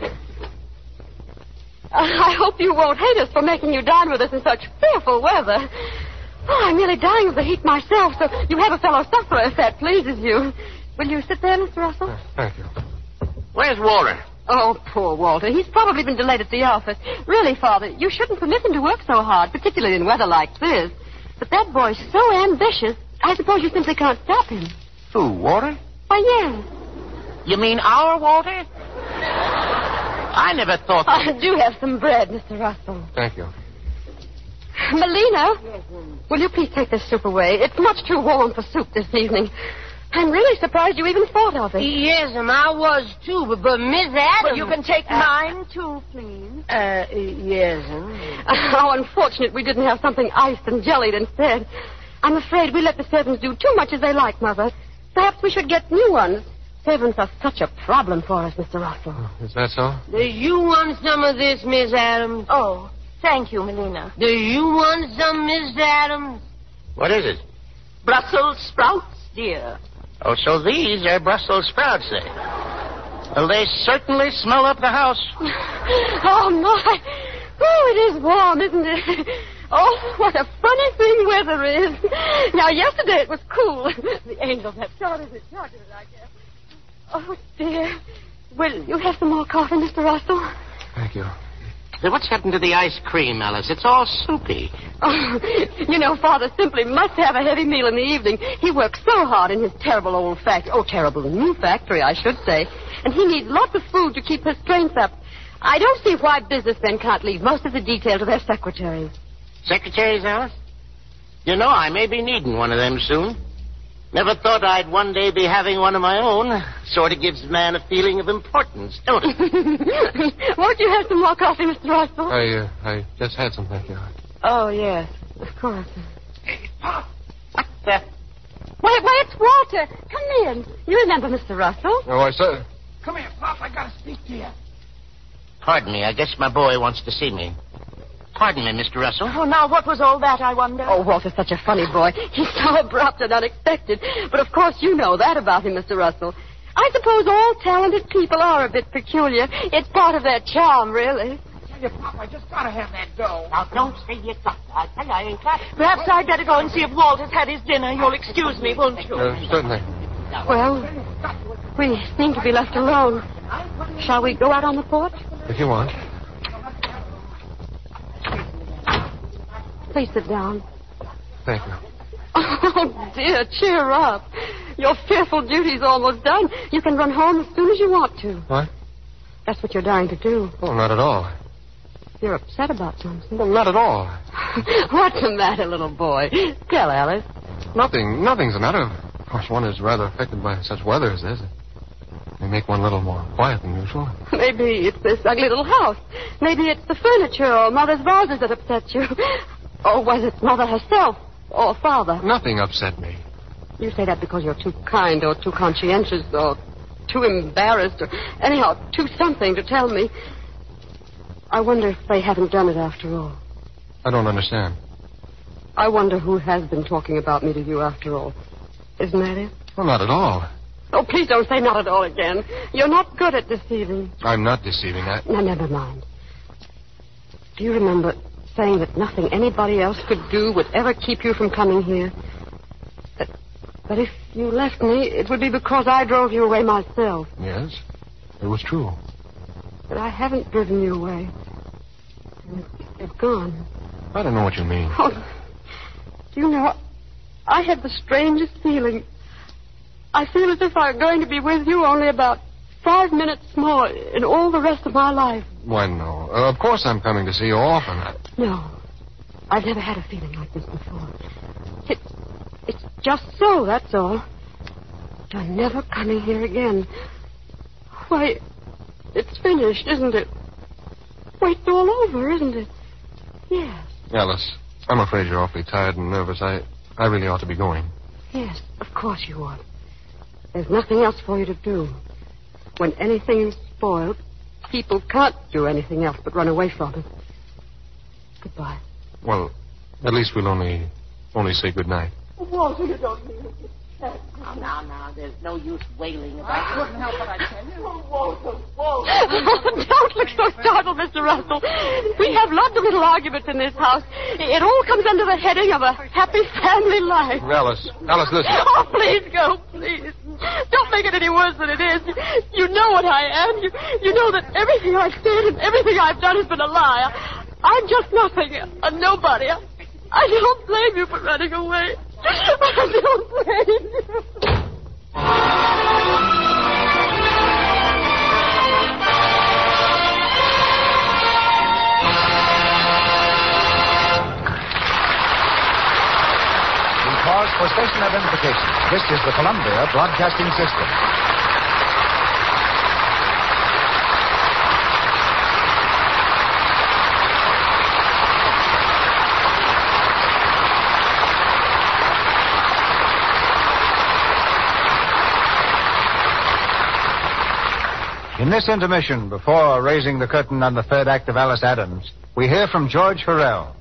I hope you won't hate us for making you dine with us in such fearful weather. Oh, I'm nearly dying of the heat myself, so you have a fellow sufferer if that pleases you. Will you sit there, Mr. Russell? Uh, thank you. Where's Walter? Oh, poor Walter. He's probably been delayed at the office. Really, Father, you shouldn't permit him to work so hard, particularly in weather like this. But that boy's so ambitious, I suppose you simply can't stop him. Who, Walter? Why, yes. You mean our Walter? I never thought that. I do have some bread, Mr. Russell. Thank you. Malena, will you please take this soup away? It's much too warm for soup this evening. I'm really surprised you even thought of it. Yes'm, I was too, but, but Miss Adams... Well, you can take mine, too, please. Uh, yes'm. How unfortunate we didn't have something iced and jellied instead. I'm afraid we let the servants do too much as they like, Mother. Perhaps we should get new ones. Servants are such a problem for us, Mr. Russell. Is that so? Do you want some of this, Miss Adams? Oh, thank you, Malena. Do you want some, Miss Adams? What is it? Brussels sprouts, dear. Oh, so these are Brussels sprouts, eh? Well, they certainly smell up the house. Oh, my. Oh, it is warm, isn't it? Oh, what a funny thing weather is. Now, yesterday it was cool. The angels have started it, started it, I guess. Oh, dear. Will you have some more coffee, Mr. Russell? Thank you. Say, what's happened to the ice cream, Alice? It's all soupy. Oh, you know, Father simply must have a heavy meal in the evening. He works so hard in his terrible old factory. Oh, terrible new factory, I should say. And he needs lots of food to keep his strength up. I don't see why businessmen can't leave most of the detail to their secretaries. Secretaries, Alice? You know, I may be needing one of them soon. Never thought I'd one day be having one of my own. Sort of gives a man a feeling of importance, don't it? Won't you have some more coffee, Mr. Russell? I, uh, I just had some, thank you. Oh, yes, of course. What the? Why, why, it's Walter. Come in. You remember Mr. Russell? Oh, I said. Come here, Pop. I gotta speak to you. Pardon me, I guess my boy wants to see me. Pardon me, Mr. Russell. Oh, now, what was all that, I wonder? Oh, Walter's such a funny boy. He's so abrupt and unexpected. But of course you know that about him, Mr. Russell. I suppose all talented people are a bit peculiar. It's part of their charm, really. Tell you, Pop, I just gotta have that dough. Now, don't say you got to. I tell you, I ain't got it. Perhaps I'd better go and see if Walter's had his dinner. You'll excuse me, won't you? Uh, certainly. Well, we seem to be left alone. Shall we go out on the porch? If you want. Please sit down. Thank you. Oh, dear, cheer up. Your fearful duty's almost done. You can run home as soon as you want to. What? That's what you're dying to do. Oh, not at all. You're upset about something. Well, not at all. What's the matter, little boy? Tell Alice. Nothing. Nothing's the matter. Of course, one is rather affected by such weather as this. They make one a little more quiet than usual. Maybe it's this ugly little house. Maybe it's the furniture or Mother's vases that upset you. Or was it Mother herself or Father? Nothing upset me. You say that because you're too kind or too conscientious or too embarrassed or anyhow too something to tell me. I wonder if they haven't done it after all. I don't understand. I wonder who has been talking about me to you after all. Isn't that it? Well, not at all. Oh, please don't say not at all again. You're not good at deceiving. I'm not deceiving. I. Now, never mind. Do you remember saying that nothing anybody else could do would ever keep you from coming here? That, that if you left me, it would be because I drove you away myself. Yes, it was true. But I haven't driven you away. You've gone. I don't know what you mean. Oh, do you know, I have the strangest feeling. I feel as if I'm going to be with you only about five minutes more in all the rest of my life. Why, no. Uh, of course I'm coming to see you often. No. I've never had a feeling like this before. It's, it's just so, that's all. You're never coming here again. Why, it's finished, isn't it? Why, it's all over, isn't it? Yes, Alice, I'm afraid you're awfully tired and nervous. I, I really ought to be going. yes, of course you are. There's nothing else for you to do. When anything is spoiled, people can't do anything else but run away from it. Goodbye. Well, at least we'll only, only say good night. Walter, you don't mean it. Now, now, now, there's no use wailing I about couldn't help it, I tell you. Oh, Walter, Walter. Don't look so startled, Mr. Russell. We have lots of little arguments in this house. It all comes under the heading of a happy family life. Alice, Alice, listen. Oh, please go, please. Don't make it any worse than it is. You know what I am. You, you know that everything I've said and everything I've done has been a lie. I'm just nothing, a nobody. I don't blame you for running away. I don't blame you. This is the Columbia Broadcasting System. In this intermission, before raising the curtain on the third act of Alice Adams, we hear from George Hurrell.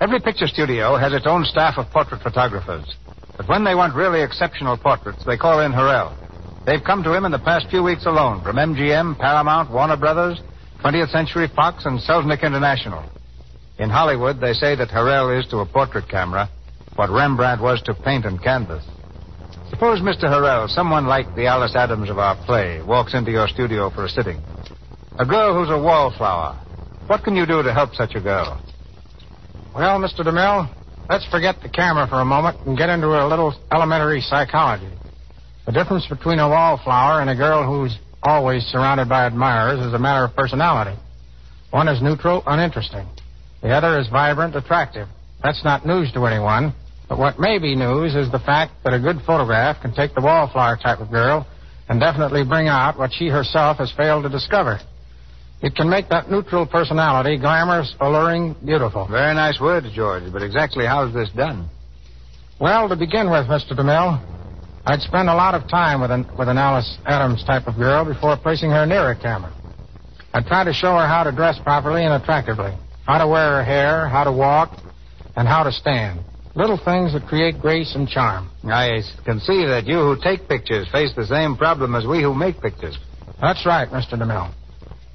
Every picture studio has its own staff of portrait photographers. But when they want really exceptional portraits, they call in Hurrell. They've come to him in the past few weeks alone from MGM, Paramount, Warner Brothers, 20th Century Fox, and Selznick International. In Hollywood, they say that Hurrell is to a portrait camera what Rembrandt was to paint and canvas. Suppose, Mr. Hurrell, someone like the Alice Adams of our play walks into your studio for a sitting. A girl who's a wallflower. What can you do to help such a girl? Well, Mr. DeMille, let's forget the camera for a moment and get into a little elementary psychology. The difference between a wallflower and a girl who's always surrounded by admirers is a matter of personality. One is neutral, uninteresting. The other is vibrant, attractive. That's not news to anyone. But what may be news is the fact that a good photograph can take the wallflower type of girl and definitely bring out what she herself has failed to discover. It can make that neutral personality glamorous, alluring, beautiful. Very nice words, George, but exactly how is this done? Well, to begin with, Mr. DeMille, I'd spend a lot of time with an, with an Alice Adams type of girl before placing her near a camera. I'd try to show her how to dress properly and attractively, how to wear her hair, how to walk, and how to stand. Little things that create grace and charm. I can see that you who take pictures face the same problem as we who make pictures. That's right, Mr. DeMille.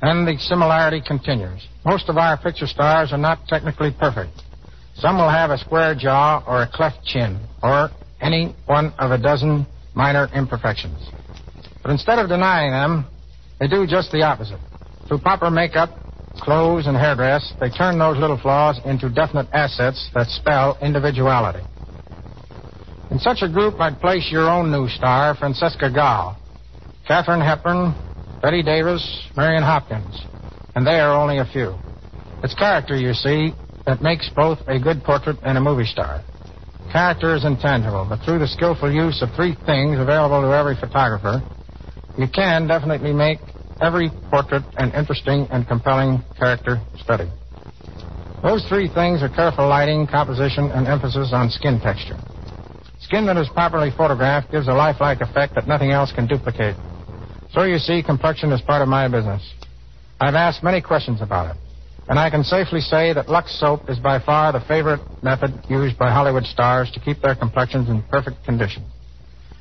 And the similarity continues. Most of our picture stars are not technically perfect. Some will have a square jaw or a cleft chin, or any one of a dozen minor imperfections. But instead of denying them, they do just the opposite. Through proper makeup, clothes, and hairdress, they turn those little flaws into definite assets that spell individuality. In such a group, I'd place your own new star, Franciska Gaal, Katharine Hepburn, Bette Davis, Miriam Hopkins, and they are only a few. It's character, you see, that makes both a good portrait and a movie star. Character is intangible, but through the skillful use of three things available to every photographer, you can definitely make every portrait an interesting and compelling character study. Those three things are careful lighting, composition, and emphasis on skin texture. Skin that is properly photographed gives a lifelike effect that nothing else can duplicate. So you see, complexion is part of my business. I've asked many questions about it, and I can safely say that Lux soap is by far the favorite method used by Hollywood stars to keep their complexions in perfect condition.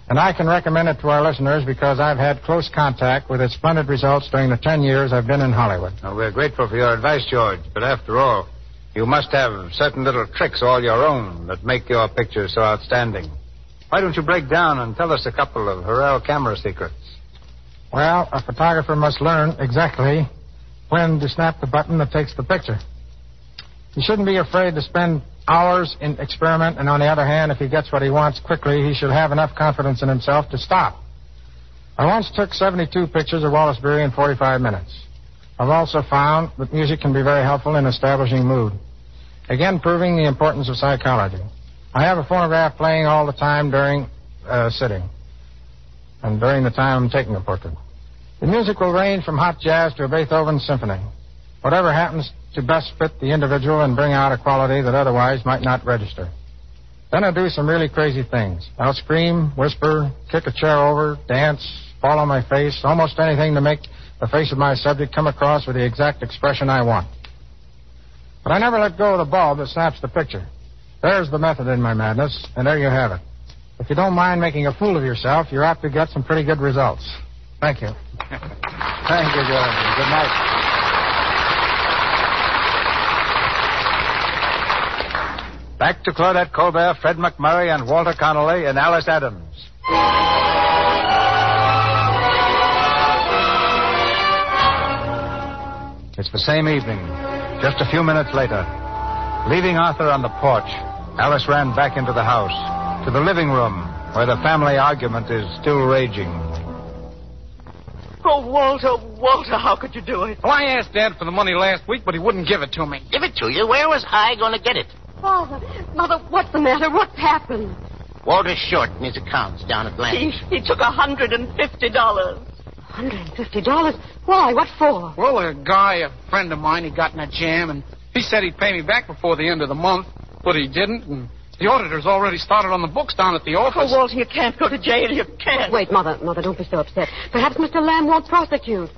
And I can recommend it to our listeners because I've had close contact with its splendid results during the ten years I've been in Hollywood. Now, we're grateful for your advice, George, but after all, you must have certain little tricks all your own that make your pictures so outstanding. Why don't you break down and tell us a couple of Hurrell camera secrets? Well, a photographer must learn exactly when to snap the button that takes the picture. You shouldn't be afraid to spend hours in experiment, and on the other hand, if he gets what he wants quickly, he should have enough confidence in himself to stop. I once took 72 pictures of Wallace Beery in 45 minutes. I've also found that music can be very helpful in establishing mood. Again, proving the importance of psychology. I have a phonograph playing all the time during uh, sitting and during the time I'm taking a portrait. The music will range from hot jazz to a Beethoven symphony. Whatever happens to best fit the individual and bring out a quality that otherwise might not register. Then I do some really crazy things. I'll scream, whisper, kick a chair over, dance, fall on my face, almost anything to make the face of my subject come across with the exact expression I want. But I never let go of the bulb that snaps the picture. There's the method in my madness, and there you have it. If you don't mind making a fool of yourself, you're apt to get some pretty good results. Thank you. Thank you, George. Good night. Back to Claudette Colbert, Fred MacMurray, and Walter Connolly in Alice Adams. It's the same evening, just a few minutes later. Leaving Arthur on the porch, Alice ran back into the house, to the living room, where the family argument is still raging. Oh, Walter, Walter, how could you do it? Well, I asked Dad for the money last week, but he wouldn't give it to me. Give it to you? Where was I going to get it? Father, Mother, what's the matter? What's happened? Walter's short in his accounts down at He, he took a hundred and fifty dollars. $150? Why? What for? Well, a guy, a friend of mine, he got in a jam, and he said he'd pay me back before the end of the month, but he didn't, and the auditor's already started on the books down at the office. Oh, Walter, you can't go to jail. You can't. Wait, Mother, Mother, don't be so upset. Perhaps Mr. Lamb won't prosecute.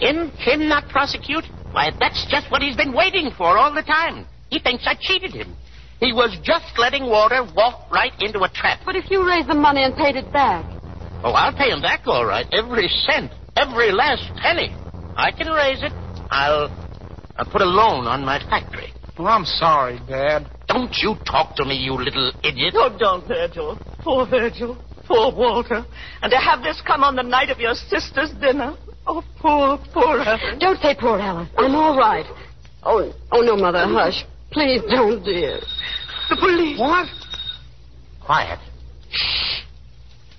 Him? Him not prosecute? Why, that's just what he's been waiting for all the time. He thinks I cheated him. He was just letting Walter walk right into a trap. But if you raised the money and paid it back. Oh, I'll pay him back all right. Every cent. Every last penny. I can raise it. I'll, I'll put a loan on my factory. Well, I'm sorry, Dad. Don't you talk to me, you little idiot. Oh, don't, Virgil. Poor Virgil. Poor Walter. And to have this come on the night of your sister's dinner. Oh, poor, poor Alice. Don't say poor Alice. I'm all right. Oh, oh no, Mother, hush. Please don't, dear. The police. What? Quiet. Shh.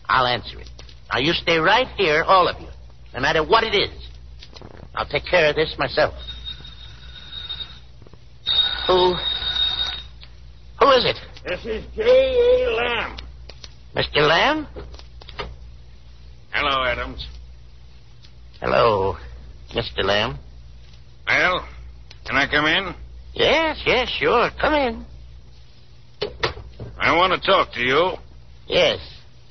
I'll answer it. Now, you stay right here, all of you, no matter what it is. I'll take care of this myself. Who? Who is it? This is J.A. Lamb. Mr. Lamb? Hello, Adams. Hello, Mr. Lamb. Well, can I come in? Yes, yes, sure. Come in. I want to talk to you. Yes,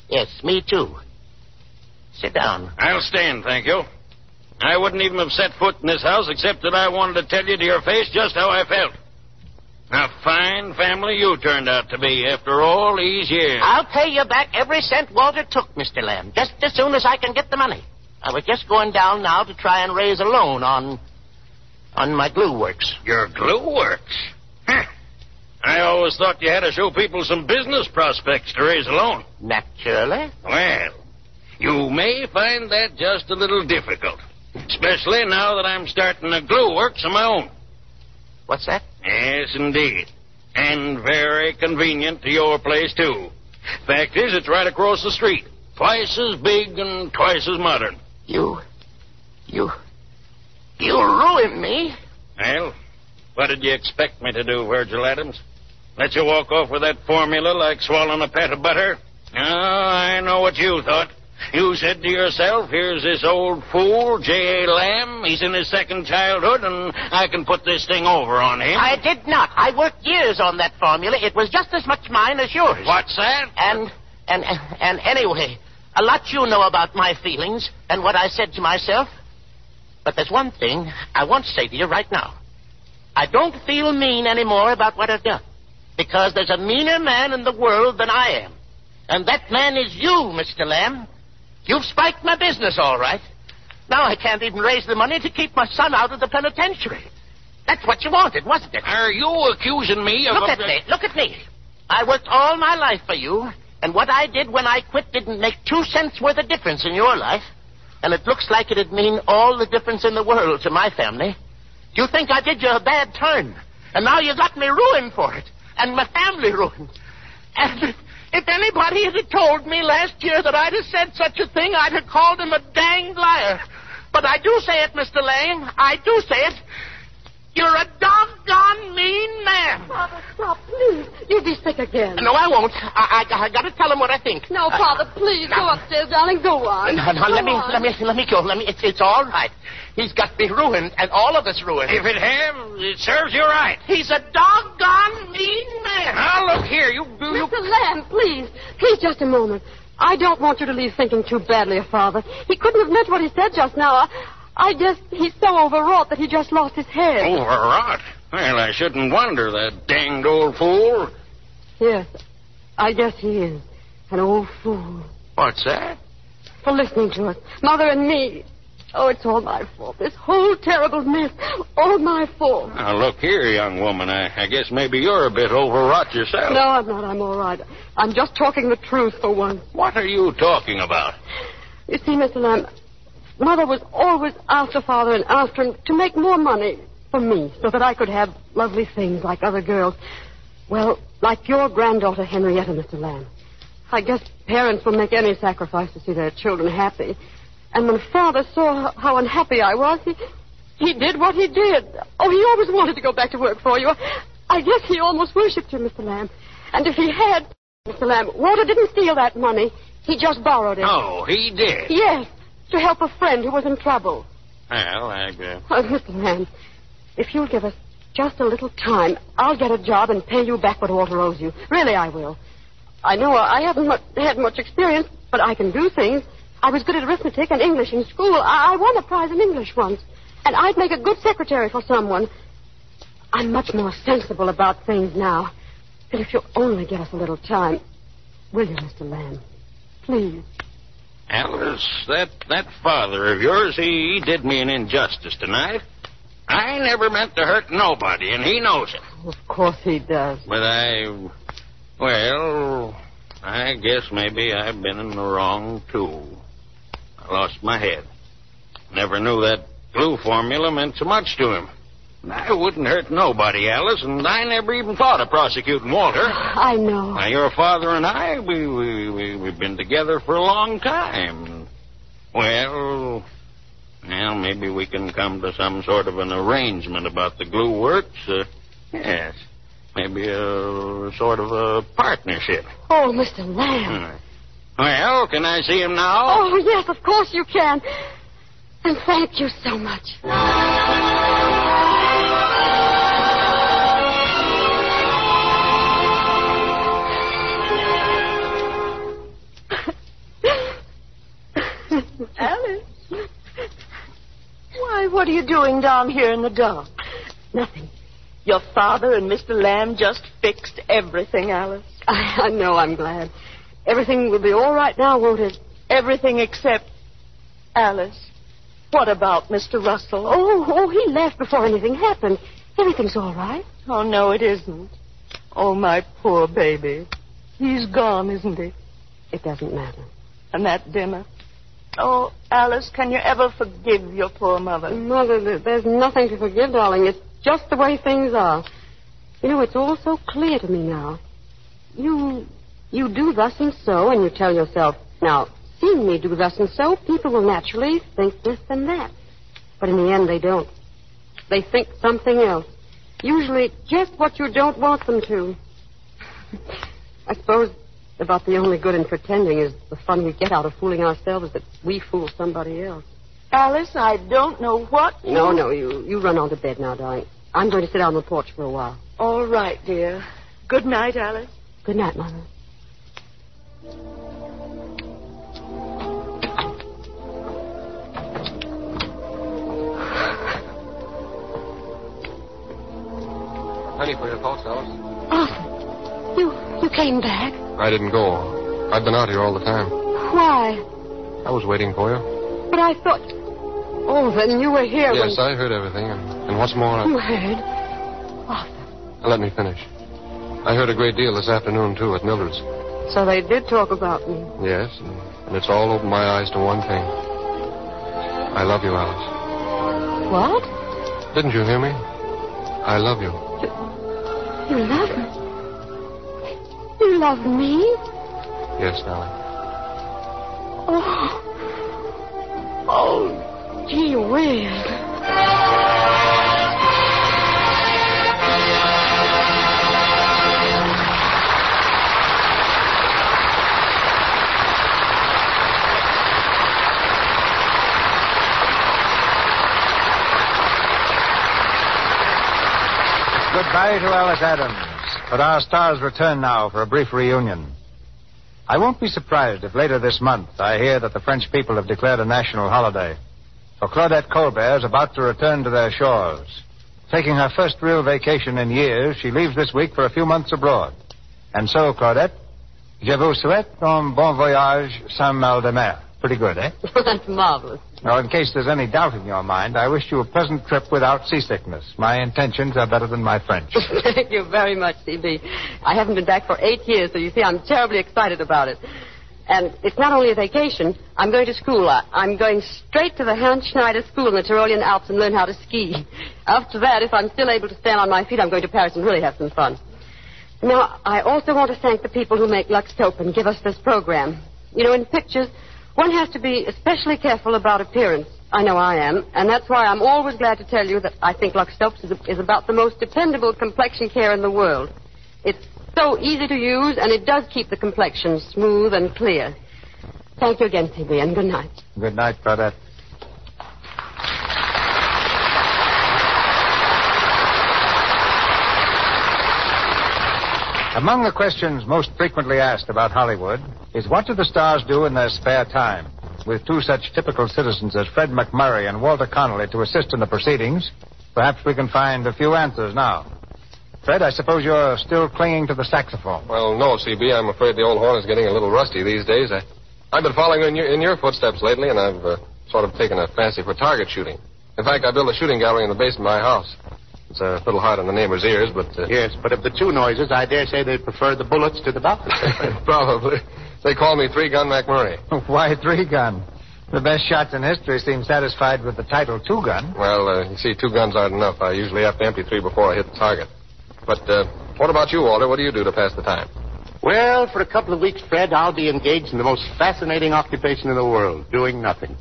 yes, me too. Sit down. I'll stand, thank you. I wouldn't even have set foot in this house except that I wanted to tell you to your face just how I felt. A fine family you turned out to be after all these years. I'll pay you back every cent Walter took, Mr. Lamb, just as soon as I can get the money. I was just going down now to try and raise a loan on on my glue works. Your glue works? Huh. I always thought you had to show people some business prospects to raise a loan. Naturally. Well, you may find that just a little difficult. Especially now that I'm starting a glue works of my own. What's that? Yes, indeed. And very convenient to your place, too. Fact is, it's right across the street. Twice as big and twice as modern. You. You. You ruined me. Well, what did you expect me to do, Virgil Adams? Let you walk off with that formula like swallowing a pat of butter? Oh, I know what you thought. You said to yourself, here's this old fool, J.A. Lamb. He's in his second childhood, and I can put this thing over on him. I did not. I worked years on that formula. It was just as much mine as yours. What's that? And, and, and anyway, a lot you know about my feelings and what I said to myself. But there's one thing I want to say to you right now. I don't feel mean anymore about what I've done. Because there's a meaner man in the world than I am. And that man is you, Mr. Lamb. You've spiked my business, all right. Now I can't even raise the money to keep my son out of the penitentiary. That's what you wanted, wasn't it? Are you accusing me of... Look at me. Look at me. I worked all my life for you, and what I did when I quit didn't make two cents worth of difference in your life. And it looks like it'd mean all the difference in the world to my family. You think I did you a bad turn, and now you've got me ruined for it, and my family ruined. And if anybody had told me last year that I'd have said such a thing, I'd have called him a danged liar. But I do say it, Mr. Lamb. I do say it. You're a doggone mean man. Father, stop, please. You'll be sick again. No, I won't. I, I, I got to tell him what I think. No, Father, please, go upstairs, darling. Go on. No, no, Go let me, on. let me, let me go. Let me. It's, it's all right. He's got me ruined, and all of us ruined. If it have, it serves you right. He's a doggone mean man. Now, look here. You, you, you Mr. Lamb, please. Please, just a moment. I don't want you to leave thinking too badly of Father. He couldn't have meant what he said just now. I, I just, he's so overwrought that he just lost his head. Overwrought? Well, I shouldn't wonder, that danged old fool. Yes, I guess he is. An old fool. What's that? For listening to us. Mother and me. Oh, it's all my fault. This whole terrible mess. All my fault. Now, look here, young woman. I, I guess maybe you're a bit overwrought yourself. No, I'm not. I'm all right. I'm just talking the truth for once. What are you talking about? You see, Mr. Lamb, Mother was always after Father and after him to make more money for me so that I could have lovely things like other girls. Well, like your granddaughter Henrietta, Mr. Lamb. I guess parents will make any sacrifice to see their children happy. And when Father saw how- unhappy I was, he, he did what he did. Oh, he always wanted to go back to work for you. I guess he almost worshipped you, Mr. Lamb. And if he had, Mr. Lamb, Walter didn't steal that money. He just borrowed it. Oh, he did. Yes, to help a friend who was in trouble. Well, I uh, Oh, Mr. Lamb, if you'll give us just a little time, I'll get a job and pay you back what Walter owes you. Really, I will. I know I haven't much, had much experience, but I can do things. I was good at arithmetic and English in school. I, I won a prize in English once. And I'd make a good secretary for someone. I'm much more sensible about things now. And if you'll only give us a little time, will you, Mr. Lamb? Please. Alice, that that father of yours, he, he did me an injustice tonight. I never meant to hurt nobody, and he knows it. Of course he does. But I, well, I guess maybe I've been in the wrong too. I lost my head. Never knew that glue formula meant so much to him. I wouldn't hurt nobody, Alice, and I never even thought of prosecuting Walter. I know. Now, your father and I, we, we, we, we've been together for a long time. Well, well, maybe we can come to some sort of an arrangement about the glue works. Uh, yes. Maybe a sort of a partnership. Oh, Mr. Lamb. Hmm. Well, can I see him now? Oh, yes, of course you can. And thank you so much. Alice. Why, what are you doing down here in the dark? Nothing. Your father and Mr. Lamb just fixed everything, Alice. I, I know, I'm glad. Everything will be all right now, won't it? Everything except Alice. What about Mr. Russell? Oh, oh, he left before anything happened. Everything's all right. Oh, no, it isn't. Oh, my poor baby. He's gone, isn't he? It doesn't matter. And that dinner. Oh, Alice, can you ever forgive your poor mother? Mother, there's nothing to forgive, darling. It's just the way things are. You know, it's all so clear to me now. You, you do thus and so, and you tell yourself, now, seeing me do thus and so, people will naturally think this and that. But in the end, they don't. They think something else. Usually just what you don't want them to. I suppose about the only good in pretending is the fun we get out of fooling ourselves that we fool somebody else. Alice, I don't know what. you- No, no, you, you run on to bed now, darling. I'm going to sit out on the porch for a while. All right, dear. Good night, Alice. Good night, Mother. Ready for your thoughts, Alice? Arthur, you, you came back. I didn't go. I've been out here all the time. Why? I was waiting for you. But I thought. Oh, then you were here Yes, when. I heard everything. And, and what's more, You I... heard. let me finish. I heard a great deal this afternoon, too, at Mildred's. So they did talk about me. Yes, and, and it's all opened my eyes to one thing. I love you, Alice. What? Didn't you hear me? I love you. You love me? You love me? Yes, darling. Oh. Oh, gee whiz. Goodbye to Alice Adams. But our stars return now for a brief reunion. I won't be surprised if later this month I hear that the French people have declared a national holiday. For Claudette Colbert is about to return to their shores. Taking her first real vacation in years, she leaves this week for a few months abroad. And so, Claudette, je vous souhaite un bon voyage sans mal de mer. Pretty good, eh? That's marvelous. Now, in case there's any doubt in your mind, I wish you a pleasant trip without seasickness. My intentions are better than my French. Thank you very much, CB. I haven't been back for eight years, so you see, I'm terribly excited about it. And it's not only a vacation. I'm going to school. I- I'm going straight to the Hans Schneider School in the Tyrolean Alps and learn how to ski. After that, if I'm still able to stand on my feet, I'm going to Paris and really have some fun. Now, I also want to thank the people who make Lux Soap and give us this program. You know, in pictures, one has to be especially careful about appearance. I know I am, and that's why I'm always glad to tell you that I think Lux is, is about the most dependable complexion care in the world. It's so easy to use, and it does keep the complexion smooth and clear. Thank you again, C.B., and good night. Good night, Claudette. Among the questions most frequently asked about Hollywood is what do the stars do in their spare time? With two such typical citizens as Fred MacMurray and Walter Connolly to assist in the proceedings, perhaps we can find a few answers now. Fred, I suppose you're still clinging to the saxophone. Well, no, CB. I'm afraid the old horn is getting a little rusty these days. I, I've been following in your, in your footsteps lately, and I've uh, sort of taken a fancy for target shooting. In fact, I built a shooting gallery in the basement of my house. It's a little hard on the neighbor's ears, but. Uh... Yes, but of the two noises, I dare say they prefer the bullets to the doctor. Probably. They call me Three Gun MacMurray. Why Three Gun? The best shots in history seem satisfied with the title Two Gun. Well, uh, you see, two guns aren't enough. I usually have to empty three before I hit the target. But uh, what about you, Walter? What do you do to pass the time? Well, for a couple of weeks, Fred, I'll be engaged in the most fascinating occupation in the world, doing nothing.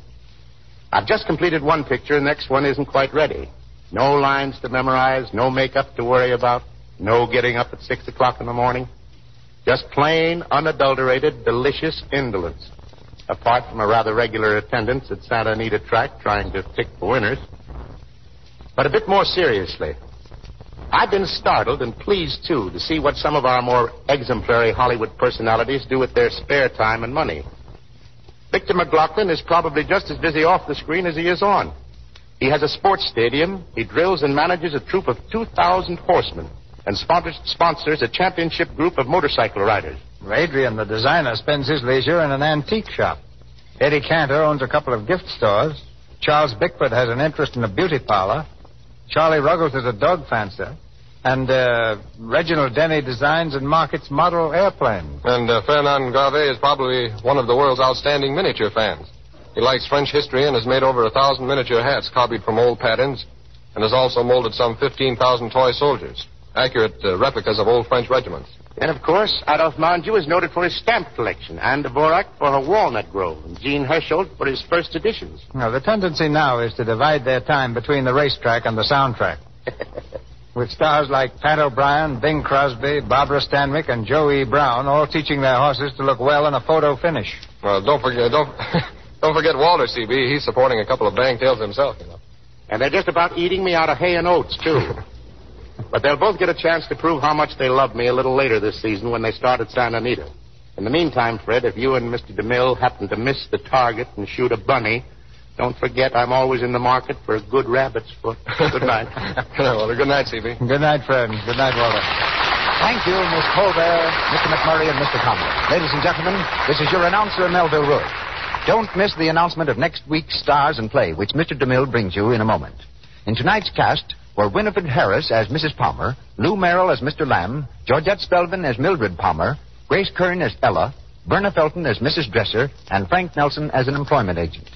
I've just completed one picture, and the next one isn't quite ready. No lines to memorize, no makeup to worry about, no getting up at 6 o'clock in the morning. Just plain, unadulterated, delicious indolence. Apart from a rather regular attendance at Santa Anita track trying to pick the winners. But a bit more seriously, I've been startled and pleased, too, to see what some of our more exemplary Hollywood personalities do with their spare time and money. Victor McLaglen is probably just as busy off the screen as he is on. He has a sports stadium. He drills and manages a troop of 2,000 horsemen and sponsors, sponsors a championship group of motorcycle riders. Adrian, the designer, spends his leisure in an antique shop. Eddie Cantor owns a couple of gift stores. Charles Bickford has an interest in a beauty parlor. Charlie Ruggles is a dog fancier. And uh, Reginald Denny designs and markets model airplanes. And uh, Fernand Gravet is probably one of the world's outstanding miniature fans. He likes French history and has made over a thousand miniature hats copied from old patterns and has also molded some 15,000 toy soldiers, accurate uh, replicas of old French regiments. And of course, Adolphe Menjou is noted for his stamp collection, and Dvorak for her walnut grove, and Jean Hersholt for his first editions. Now, the tendency now is to divide their time between the racetrack and the soundtrack. With stars like Pat O'Brien, Bing Crosby, Barbara Stanwyck, and Joe E. Brown all teaching their horses to look well in a photo finish. Well, don't forget, don't, don't forget Walter, CB. He's supporting a couple of bang tails himself, you know. And they're just about eating me out of hay and oats, too. But they'll both get a chance to prove how much they love me a little later this season when they start at Santa Anita. In the meantime, Fred, if you and Mr. DeMille happen to miss the target and shoot a bunny, don't forget I'm always in the market for a good rabbit's foot. Good night. Walter. good night, CB. Good night, Fred. Good night, Walter. Thank you, Miss Colbert, Mr. MacMurray, and Mr. Conway. Ladies and gentlemen, this is your announcer, Melville Ruick. Don't miss the announcement of next week's Stars and Play, which Mr. DeMille brings you in a moment. In tonight's cast, were Winifred Harris as Mrs. Palmer, Lou Merrill as Mr. Lamb, Georgette Spelvin as Mildred Palmer, Grace Kern as Ella, Verna Felton as Mrs. Dresser, and Frank Nelson as an employment agent.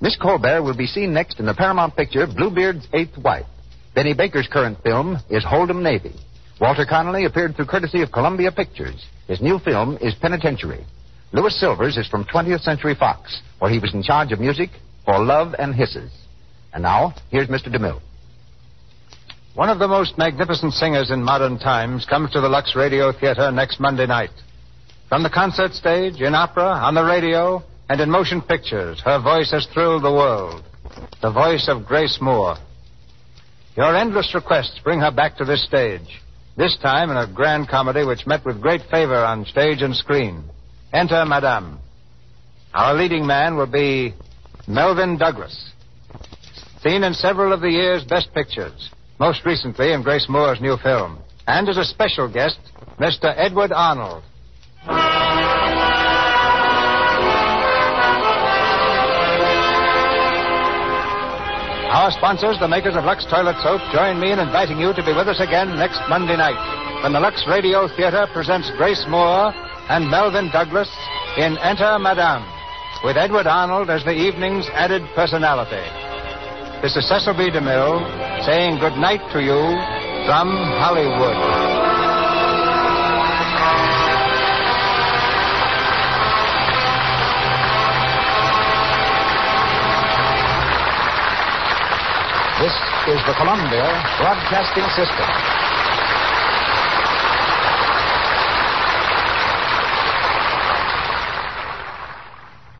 Miss Colbert will be seen next in the Paramount picture Bluebeard's Eighth Wife. Benny Baker's current film is Hold'em Navy. Walter Connolly appeared through courtesy of Columbia Pictures. His new film is Penitentiary. Louis Silvers is from 20th Century Fox, where he was in charge of music for Love and Hisses. And now, here's Mr. DeMille. One of the most magnificent singers in modern times comes to the Lux Radio Theater next Monday night. From the concert stage, in opera, on the radio, and in motion pictures, her voice has thrilled the world. The voice of Grace Moore. Your endless requests bring her back to this stage. This time in a grand comedy which met with great favor on stage and screen. Enter Madame. Our leading man will be Melvyn Douglas. Seen in several of the year's best pictures most recently in Grace Moore's new film. And as a special guest, Mr. Edward Arnold. Our sponsors, the makers of Lux Toilet Soap, join me in inviting you to be with us again next Monday night when the Lux Radio Theater presents Grace Moore and Melvyn Douglas in Enter Madame, with Edward Arnold as the evening's added personality. This is Cecil B. DeMille saying good night to you from Hollywood. This is the Columbia Broadcasting System.